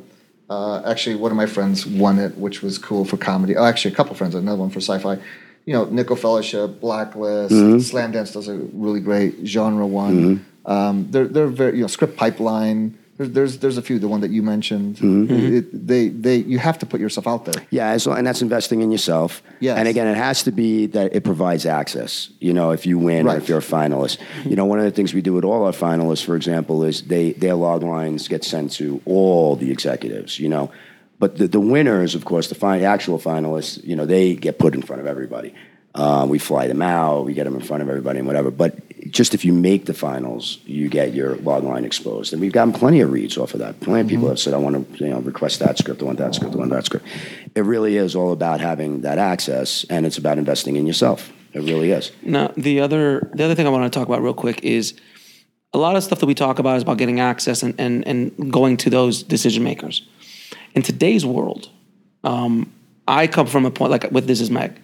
Uh, actually, one of my friends won it, which was cool for comedy. Oh, actually, a couple friends, another one for sci-fi. You know, Nicholl Fellowship, Blacklist, Mm-hmm. Slamdance does a really great genre one. Um, they're they're very you know Script Pipeline. There's there's, there's a few. The one that you mentioned. Mm-hmm. It, they they you have to put yourself out there. Yeah, as long, and that's investing in yourself. Yes. And again, it has to be that it provides access. You know, if you win or if you're a finalist. You know, one of the things we do with all our finalists, for example, is they their log lines get sent to all the executives. You know, but the, the winners, of course, the actual finalists, you know, they get put in front of everybody. Uh, we fly them out, we get them in front of everybody and whatever. But just if you make the finals, you get your log line exposed. And we've gotten plenty of reads off of that. Plenty of people have said, I want to you know, request that script, I want that script, I want that script. It really is all about having that access, and it's about investing in yourself. It really is. Now, the other the other thing I want to talk about real quick is a lot of stuff that we talk about is about getting access and and, and going to those decision makers. In today's world, um, I come from a point like with This Is Meg.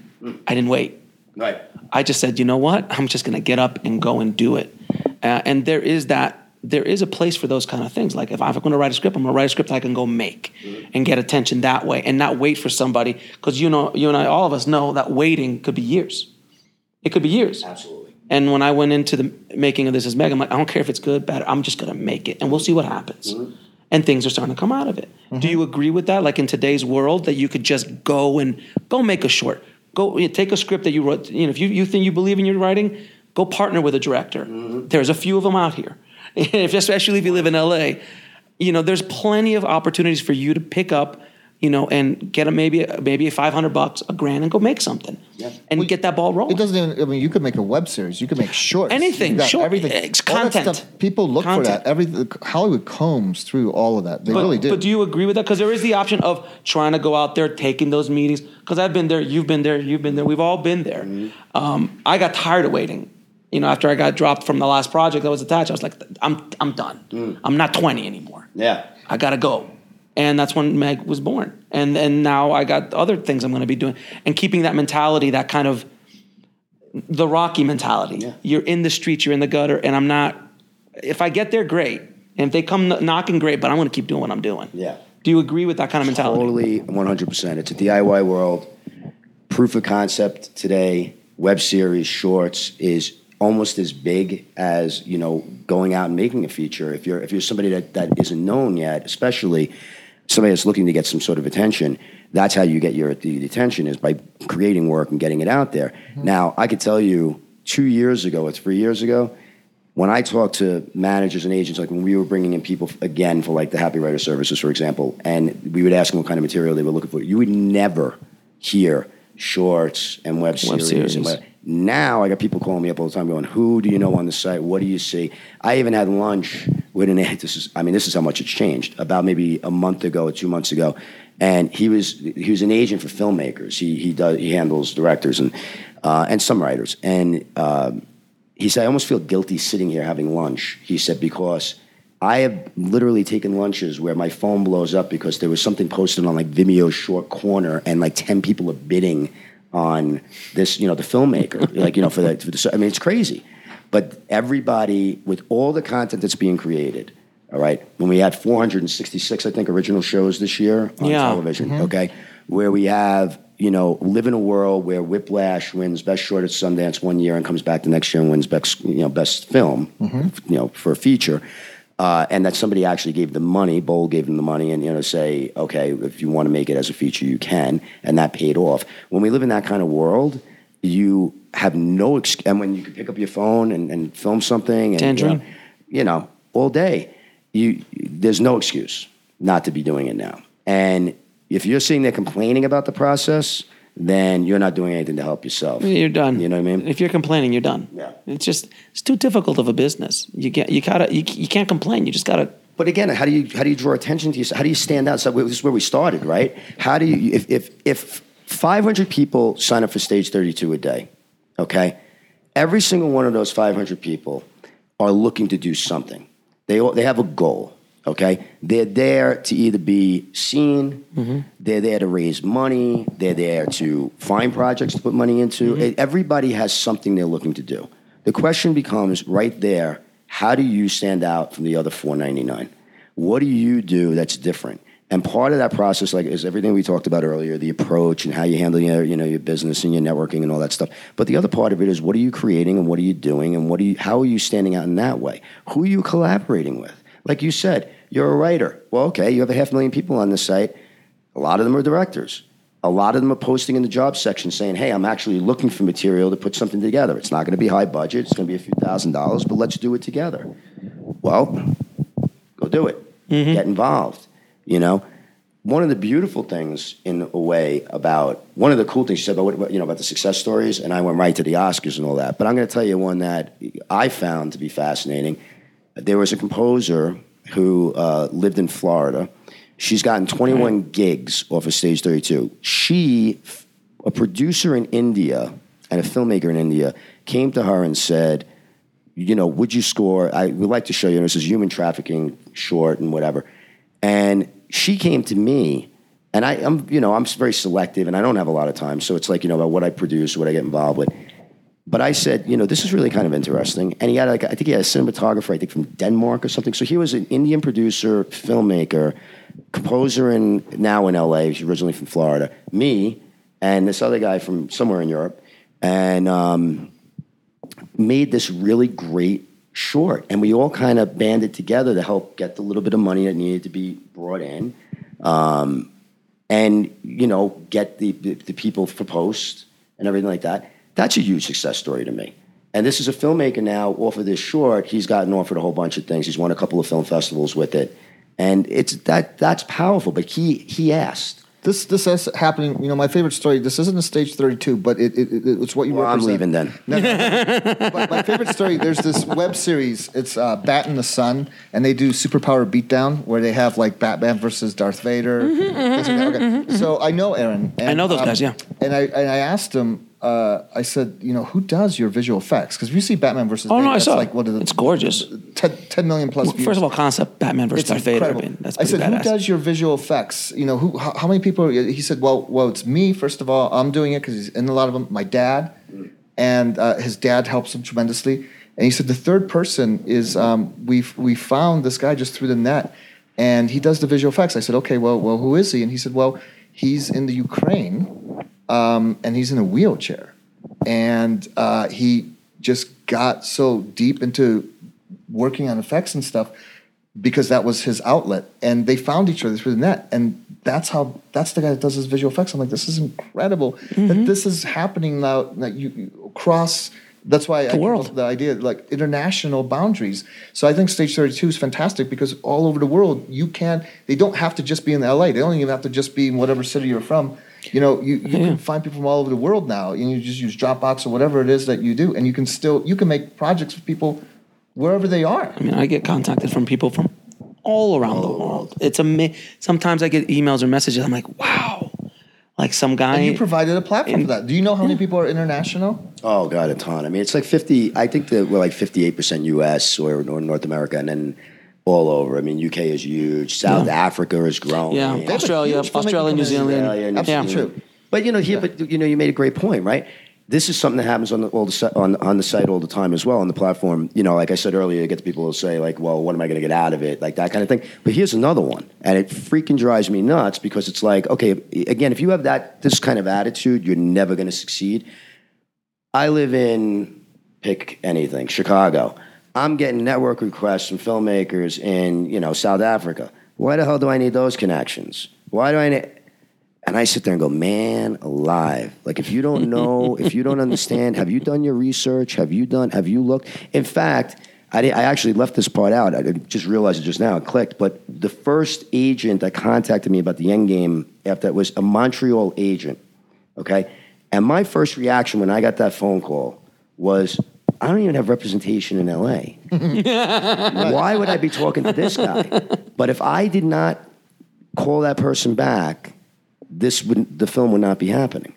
I didn't wait. Right. I just said, you know what? I'm just going to get up and go and do it. Uh, and there is that. There is a place for those kind of things. Like if I'm going to write a script, I'm going to write a script I can go make and get attention that way, and not wait for somebody. Because you know, you and I, all of us know that waiting could be years. It could be years. Absolutely. And when I went into the making of This Is Meg, I'm like, I don't care if it's good, bad. I'm just going to make it, and we'll see what happens. And things are starting to come out of it. Do mm-hmm. you agree with that? Like in today's world, that you could just go and go make a short. Go you know, take a script that you wrote. You know, if you, you think you believe in your writing, go partner with a director. Mm-hmm. There's a few of them out here, if, especially if you live in LA. You know, there's plenty of opportunities for you to pick up. You know, and get a maybe maybe a five hundred bucks, a grand, and go make something, yeah. and get that ball rolling. It doesn't even. I mean, you could make a web series. You could make shorts. Anything, short- everything. it's content. stuff, people look Content. for that. Every Hollywood combs through all of that. They but, really do. But do you agree with that? Because there is the option of trying to go out there, taking those meetings. Because I've been there, you've been there, you've been there, we've all been there. Um, I got tired of waiting. You know, after I got dropped from the last project that was attached, I was like, I'm, I'm done. I'm not 20 anymore. Yeah. I gotta go. And that's when Meg was born. And and now I got other things I'm gonna be doing. And keeping that mentality, that kind of the Rocky mentality. You're in the streets, you're in the gutter, and I'm not if I get there, great. And if they come knocking, great, but I'm gonna keep doing what I'm doing. Yeah. Do you agree with that kind of mentality? Totally, 100%. It's a DIY world. Proof of concept today, web series, shorts is almost as big as, you know, going out and making a feature. If you're if you're somebody that, that isn't known yet, especially somebody that's looking to get some sort of attention, that's how you get your the attention is by creating work and getting it out there. Mm-hmm. Now, I could tell you 2 years ago or 3 years ago, when I talked to managers and agents, like when we were bringing in people again for like the Happy Writer services, for example, and we would ask them what kind of material they were looking for, you would never hear shorts and web series. series. And web. Now I got people calling me up all the time, going, "Who do you know on the site? What do you see?" I even had lunch with an. This is, I mean, this is how much it's changed. About maybe a month ago or two months ago, and he was he was an agent for filmmakers. He he does he handles directors and uh, and some writers and. Um, he said, I almost feel guilty sitting here having lunch. He said, because I have literally taken lunches where my phone blows up because there was something posted on like Vimeo's short corner and like 10 people are bidding on this, you know, the filmmaker. like, you know, for the, I mean, it's crazy. But everybody, with all the content that's being created, all right, when we had 466, I think, original shows this year on Yeah. television, okay, where we have you know, live in a world where Whiplash wins Best Short at Sundance one year and comes back the next year and wins Best, you know, Best Film, you know, for a feature, uh, and that somebody actually gave them money, Bold gave them the money, and you know, say, okay, if you want to make it as a feature, you can, and that paid off. When we live in that kind of world, you have no, excuse. and when you can pick up your phone and, and film something, and Tangerine. You know, you know, all day, you there's no excuse not to be doing it now, and if you're sitting there complaining about the process, then you're not doing anything to help yourself. You're done. You know what I mean? If you're complaining, you're done. Yeah. It's just it's too difficult of a business. You get you gotta you, you can't complain. You just gotta But again, how do you how do you draw attention to yourself? How do you stand out? So this is where we started, right? How do you if if if 500 people sign up for Stage 32 a day, okay, every single one of those 500 people are looking to do something. They they have a goal. Okay, they're there to either be seen, mm-hmm. they're there to raise money, they're there to find projects to put money into. Mm-hmm. E- Everybody has something they're looking to do. The question becomes right there: How do you stand out from the other 499? What do you do that's different? And part of that process, like, is everything we talked about earlier, the approach and how you handle your, you know, your business and your networking and all that stuff. But the other part of it is what are you creating and what are you doing and what are you, how are you standing out in that way? Who are you collaborating with? Like you said, you're a writer. Well, okay, you have a half million people on the site. A lot of them are directors. A lot of them are posting in the job section saying, hey, I'm actually looking for material to put something together. It's not going to be high budget, it's going to be a few thousand dollars, but let's do it together. Well, go do it. Mm-hmm. Get involved. You know, one of the beautiful things, in a way, about one of the cool things you said about what, you know about the success stories, and I went right to the Oscars and all that. But I'm going to tell you one that I found to be fascinating. There was a composer who uh, lived in Florida. She's gotten 21 gigs off of Stage 32. She, a producer in India and a filmmaker in India, came to her and said, you know, would you score? I would like to show you. And This is human trafficking short and whatever. And she came to me, and I, I'm, you know, I'm very selective, and I don't have a lot of time. So it's like, you know, about what I produce, what I get involved with. But I said, you know, this is really kind of interesting. And he had like, I think he had a cinematographer, I think from Denmark or something. So he was an Indian producer, filmmaker, composer in now in LA. He's originally from Florida. Me and this other guy from somewhere in Europe, and um, made this really great short. And we all kind of banded together to help get the little bit of money that needed to be brought in. Um, and, you know, get the, the, people for post and everything like that. That's a huge success story to me. And this is a filmmaker now off of this short. He's gotten offered a whole bunch of things. He's won a couple of film festivals with it. And it's that that's powerful. But he he asked. This this is happening. You know, my favorite story. This isn't a stage thirty two, but it, it, it it's what you Well, I'm leaving then. No, no. but my favorite story. There's this web series. It's uh, Bat in the Sun, and they do superpower beatdown where they have like Batman versus Darth Vader. Mm-hmm, mm-hmm, things like that. Okay. Mm-hmm, so I know Aaron. And, I know those um, guys, yeah. And I and I asked him. Uh, I said, you know, who does your visual effects? Because if you see Batman versus Oh Vader, no, I saw. like what the it's gorgeous. 10, 10 million plus Well, views. First of all, concept Batman versus It's Darth Vader. I incredible. mean, that's I said, badass. who does your visual effects? You know, who? How, how many people? Are, He said, well, well, it's me. First of all, I'm doing it because he's in a lot of them. My dad, and uh, his dad helps him tremendously. And he said the third person is um, we we found this guy just through the net, and he does the visual effects. I said, okay, well, well, who is he? And he said, well, he's in the Ukraine, um, and he's in a wheelchair, and uh, he just got so deep into working on effects and stuff because that was his outlet. And they found each other through the net. And that's how that's the guy that does his visual effects. I'm like this is incredible Mm-hmm. that this is happening now that you, you across that's why I world. the idea like international boundaries. So i think stage 32 is fantastic because all over the world you can they don't have to just be in la they don't even have to just be in whatever city you're from you know you, you can find people from all over the world now and you just use dropbox or whatever it is that you do and you can still you can make projects with people wherever they are I mean, I get contacted from people from all around the oh. world. It's amazing. sometimes I get emails or messages. I'm like, wow, like some guy. And you provided a platform in- for that. Do you know how many people are international? Oh God, a ton. I mean, it's like fifty. I think that we're like fifty-eight percent U.S. or, or North America, and then all over. I mean, UK is huge. South Africa is growing. yeah, a Australia, Australia, New. Zealand. Australia, New Absolutely Zealand. true. But you know, here, but you know, you made a great point, right? This is something that happens on the, all the on on the site all the time as well on the platform. You know, like I said earlier, you get the people who say like, "Well, what am I going to get out of it?" Like that kind of thing. But here's another one, and it freaking drives me nuts because it's like, okay, again, if you have that this kind of attitude, you're never going to succeed. I live in pick anything, Chicago. I'm getting network requests from filmmakers in, you know, South Africa. Why the hell do I need those connections? Why do I need and I sit there and go, man, alive. Like if you don't know, if you don't understand, have you done your research? Have you done? Have you looked? In fact, I, I actually left this part out. I just realized it just now. It clicked. But the first agent that contacted me about the end game after that was a Montreal agent. Okay, and my first reaction when I got that phone call was, I don't even have representation in LA. Why would I be talking to this guy? But if I did not call that person back, this would the film would not be happening.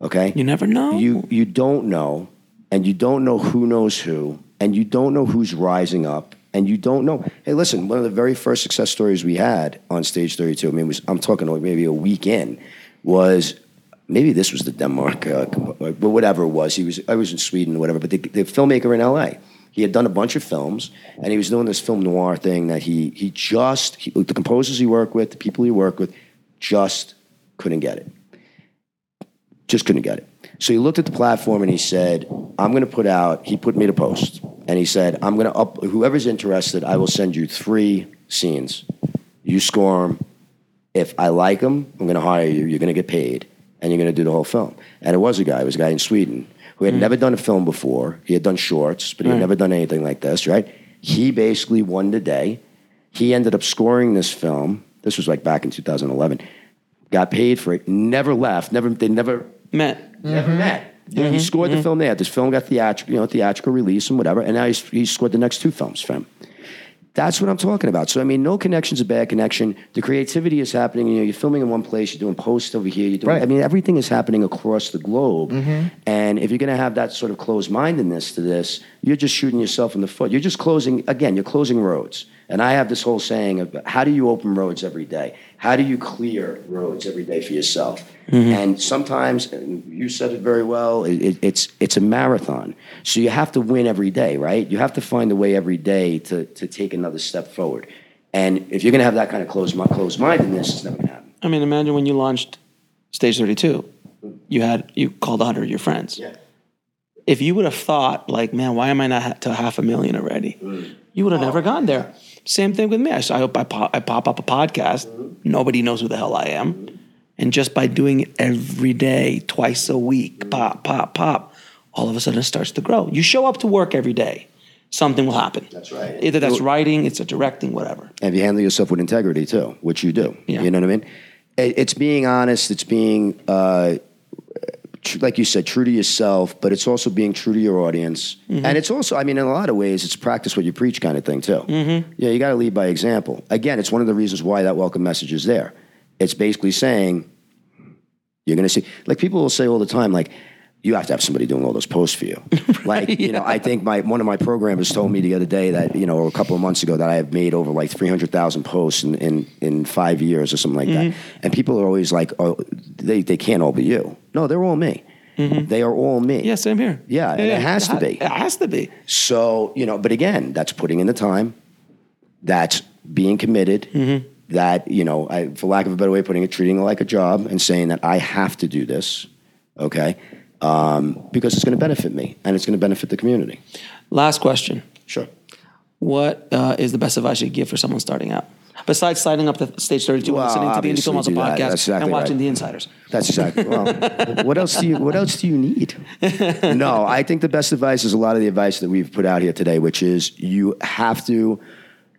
Okay? You never know. You you don't know, and you don't know who knows who, and you don't know who's rising up, and you don't know. Hey, listen, one of the very first success stories we had on stage 32, I mean, was, I'm talking like maybe a week in, was maybe this was the Denmark, uh, but whatever it was. He was I was in Sweden or whatever, but the, the filmmaker in L.A. He had done a bunch of films, and he was doing this film noir thing that he he just he, the composers he worked with, the people he worked with, just couldn't get it. Just couldn't get it. So he looked at the platform and he said, "I'm going to put out." He put me to post, and he said, "I'm going to up. Whoever's interested, I will send you three scenes. You score them. If I like them, I'm going to hire you. You're going to get paid, and you're going to do the whole film." And it was a guy. It was a guy in Sweden who had hmm. never done a film before. He had done shorts, but he had hmm. never done anything like this. Right? He basically won the day. He ended up scoring this film. This was like back in 2011. Got paid for it. Never left. Never. They never met. never mm-hmm. met. You know, he mm-hmm. scored the mm-hmm. film there. This film got theatrical, you know, theatrical release and whatever, and now he's, he scored the next two films for him. That's what I'm talking about. So I mean, no connection's a bad connection. The creativity is happening. You know, you're filming in one place, you're doing posts over here. You're doing. Right. I mean, everything is happening across the globe. Mm-hmm. And if you're going to have that sort of closed mindedness to this, you're just shooting yourself in the foot. You're just closing again. You're closing roads. And I have this whole saying of how do you open roads every day? How do you clear roads every day for yourself? Mm-hmm. And sometimes, and you said it very well, it, it, it's it's a marathon. So you have to win every day, right? You have to find a way every day to to take another step forward. And if you're going to have that kind of closed closed mindedness, it's never going to happen. I mean, imagine when you launched Stage 32, mm-hmm. you had you called 100 of your friends. Yeah. If you would have thought, like, man, why am I not to half a million already? Mm. You would have never gone there. Same thing with me. I, so I hope I pop, I pop up a podcast. Mm-hmm. Nobody knows who the hell I am. Mm-hmm. And just by doing it every day, twice a week, mm-hmm. pop, pop, pop, all of a sudden it starts to grow. You show up to work every day, something will happen. That's right. Either that's writing, it's a directing, whatever. and if you handle yourself with integrity too, which you do, Yeah. you know what I mean. It, it's being honest. It's being, uh, like you said, true to yourself, but it's also being true to your audience. And it's also, I mean, in a lot of ways, it's practice what you preach kind of thing too. Mm-hmm. Yeah, you got to lead by example. Again, it's one of the reasons why that welcome message is there. It's basically saying you're going to see, like people will say all the time, like. You have to have somebody doing all those posts for you. Like, you know, I think my one of my programmers told me the other day that, you know, or a couple of months ago that I have made over like 300,000 posts in, in, in five years or something like that. Mm-hmm. And people are always like, oh, they, they can't all be you. No, they're all me. Mm-hmm. They are all me. Yeah, same here. Yeah, and it has to be. It has to be. So, you know, but again, that's putting in the time, that's being committed, mm-hmm. that, you know, I, for lack of a better way of putting it, treating it like a job and saying that I have to do this, okay, um, because it's going to benefit me and it's going to benefit the community. Last question. Sure. What uh, is the best advice you give for someone starting out? Besides signing up to Stage 32 Well, and listening to the Indie Film Hustle obviously that. podcast exactly and watching right. The Insiders. That's exactly. Well, what else do you What else do you need? No, I think the best advice is a lot of the advice that we've put out here today, which is you have to.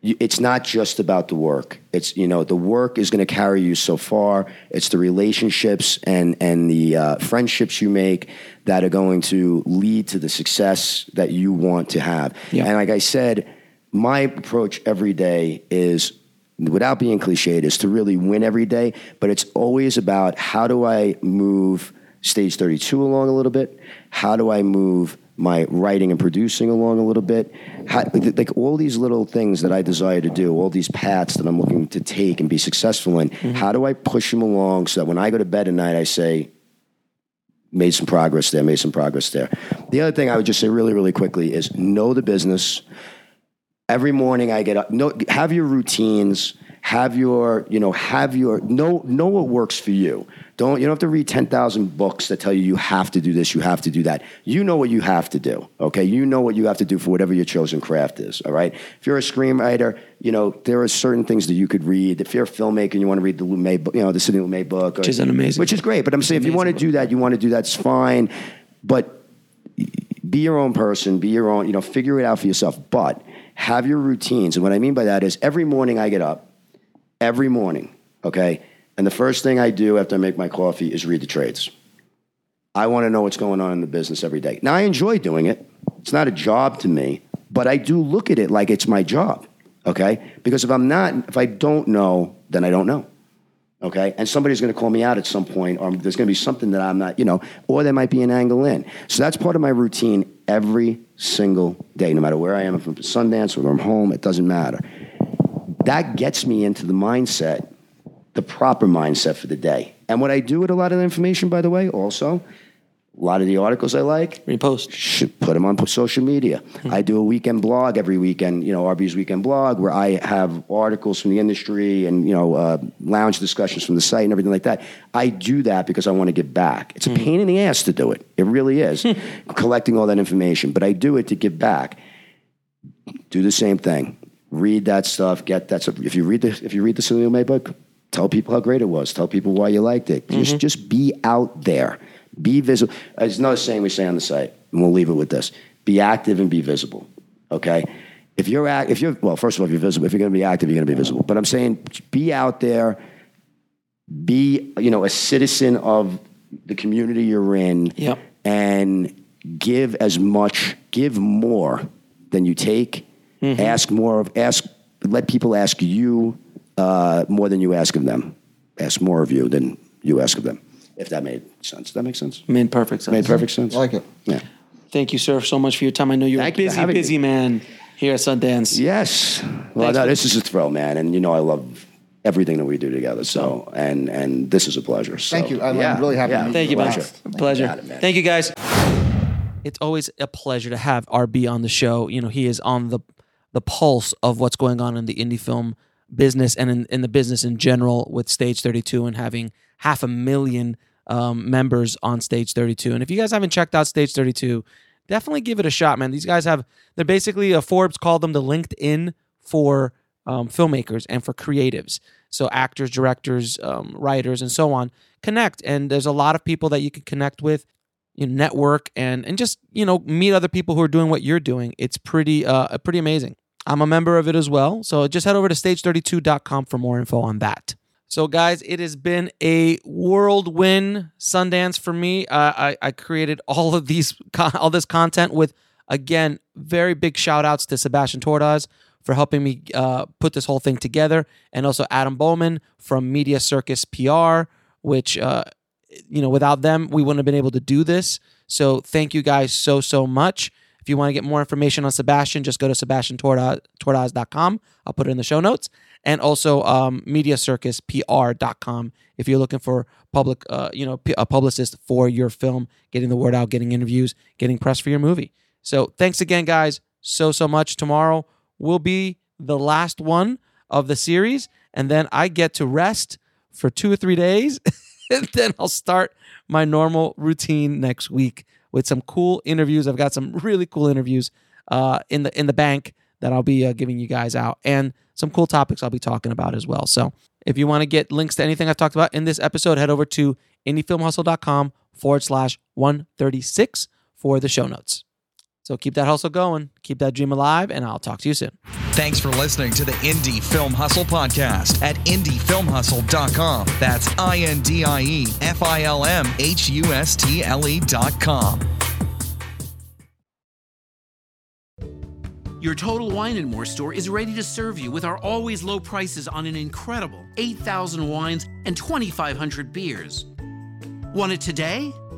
It's not just about the work. It's you know the work is going to carry you so far. It's the relationships and and the uh, friendships you make that are going to lead to the success that you want to have. Yeah. And like I said, my approach every day is without being cliched, is to really win every day. But it's always about how do I move stage 32 along a little bit? How do I move my writing and producing along a little bit? How, like all these little things that I desire to do, all these paths that I'm looking to take and be successful in, mm-hmm. how do I push them along so that when I go to bed at night, I say, made some progress there, made some progress there. The other thing I would just say really, really quickly is know the business. Every morning I get up, know, have your routines, have your, you know, have your, know, know what works for you. Don't, you don't have to read 10,000 books that tell you you have to do this, you have to do that. You know what you have to do, okay? You know what you have to do for whatever your chosen craft is, all right? If you're a screenwriter, you know, there are certain things that you could read. If you're a filmmaker and you want to read the Lumet, book, you know, the Sidney Lumet book. Which is an amazing Which is great, but I'm saying if you want to do that, you want to do that's fine. But be your own person, be your own, you know, figure it out for yourself. But have your routines. And what I mean by that is every morning I get up, every morning, okay? And the first thing I do after I make my coffee is read the trades. I want to know what's going on in the business every day. Now, I enjoy doing it. It's not a job to me, but I do look at it like it's my job, okay? Because if I'm not, if I don't know, then I don't know okay? And somebody's going to call me out at some point, or there's going to be something that I'm not, you know, or there might be an angle in. So that's part of my routine every single day, no matter where I am, if I'm at Sundance or I'm home, it doesn't matter. That gets me into the mindset, the proper mindset for the day. And what I do with a lot of the information, by the way, also, A lot of the articles I like, Repost. should put them on social media. I do a weekend blog every weekend, you know, RB's weekend blog, where I have articles from the industry and you know uh, lounge discussions from the site and everything like that. I do that because I want to give back. It's a pain in the ass to do it. It really is, collecting all that information. But I do it to give back. Do the same thing. Read that stuff. Get that stuff. If you read the if you read the Sidney Lumet book, tell people how great it was. Tell people why you liked it. Just mm-hmm. just be out there. Be visible. There's another saying we say on the site, and we'll leave it with this: be active and be visible. Okay. If you're act, if you're well, first of all, if you're visible, if you're going to be active, you're going to be visible. But I'm saying, be out there. Be you know a citizen of the community you're in. Yep. And give as much, give more than you take. Ask more of ask. Let people ask you uh, more than you ask of them. Ask more of you than you ask of them. If that made sense. Does that make sense? Made perfect sense. Made perfect sense. I like it. Yeah. Thank you, sir, so much for your time. I know you're Thank a you for busy, having me. busy man here at Sundance. Yes. Well, no, this is a thrill, man, and you know I love everything that we do together. So, and and this is a pleasure. So, Thank you. I'm- I'm really happy to Thank you, man. pleasure. Pleasure. Got it, man. Thank you, guys. it's always a pleasure to have RB on the show. You know, he is on the the pulse of what's going on in the indie film business and in, in the business in general with Stage 32 and having half a million um, members on Stage 32. And if you guys haven't checked out Stage 32, definitely give it a shot, man. These guys have, they're basically, a Forbes called them the LinkedIn for um, filmmakers and for creatives. So actors, directors, um, writers, and so on connect. And there's a lot of people that you can connect with you network and and just you know meet other people who are doing what you're doing. It's pretty uh pretty amazing. I'm a member of it as well, so just head over to stage32.com for more info on that. So guys, it has been a whirlwind Sundance for me. Uh, I I created all of these all this content with again very big shout outs to Sebastian Twardosz for helping me uh, put this whole thing together, and also Adam Bowman from Media Circus PR, which uh, you know, without them, we wouldn't have been able to do this. So thank you guys so, so much. If you want to get more information on Sebastian, just go to sebastiantwardosz.com. I'll put it in the show notes. And also um, mediacircuspr.com if you're looking for public, uh, you know, a publicist for your film, getting the word out, getting interviews, getting press for your movie. So thanks again, guys, so, so much. Tomorrow will be the last one of the series. And then I get to rest for two or three days. and then I'll start my normal routine next week with some cool interviews. I've got some really cool interviews uh, in the in the bank that I'll be uh, giving you guys out, and some cool topics I'll be talking about as well. So if you want to get links to anything I've talked about in this episode, head over to indiefilmhustle.com forward slash 136 for the show notes. So keep that hustle going, keep that dream alive, and I'll talk to you soon. Thanks for listening to the Indie Film Hustle podcast at indiefilmhustle.com. That's I N D I E F I L M H U S T L E.com. Your Total Wine and More store is ready to serve you with our always low prices on an incredible 8,000 wines and 2,500 beers. Want it today?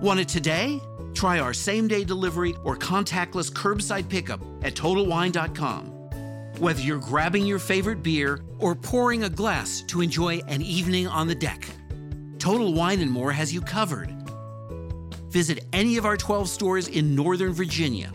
Want it today? Try our same day delivery or contactless curbside pickup at TotalWine.com. Whether you're grabbing your favorite beer or pouring a glass to enjoy an evening on the deck, Total Wine and More has you covered. Visit any of our 12 stores in Northern Virginia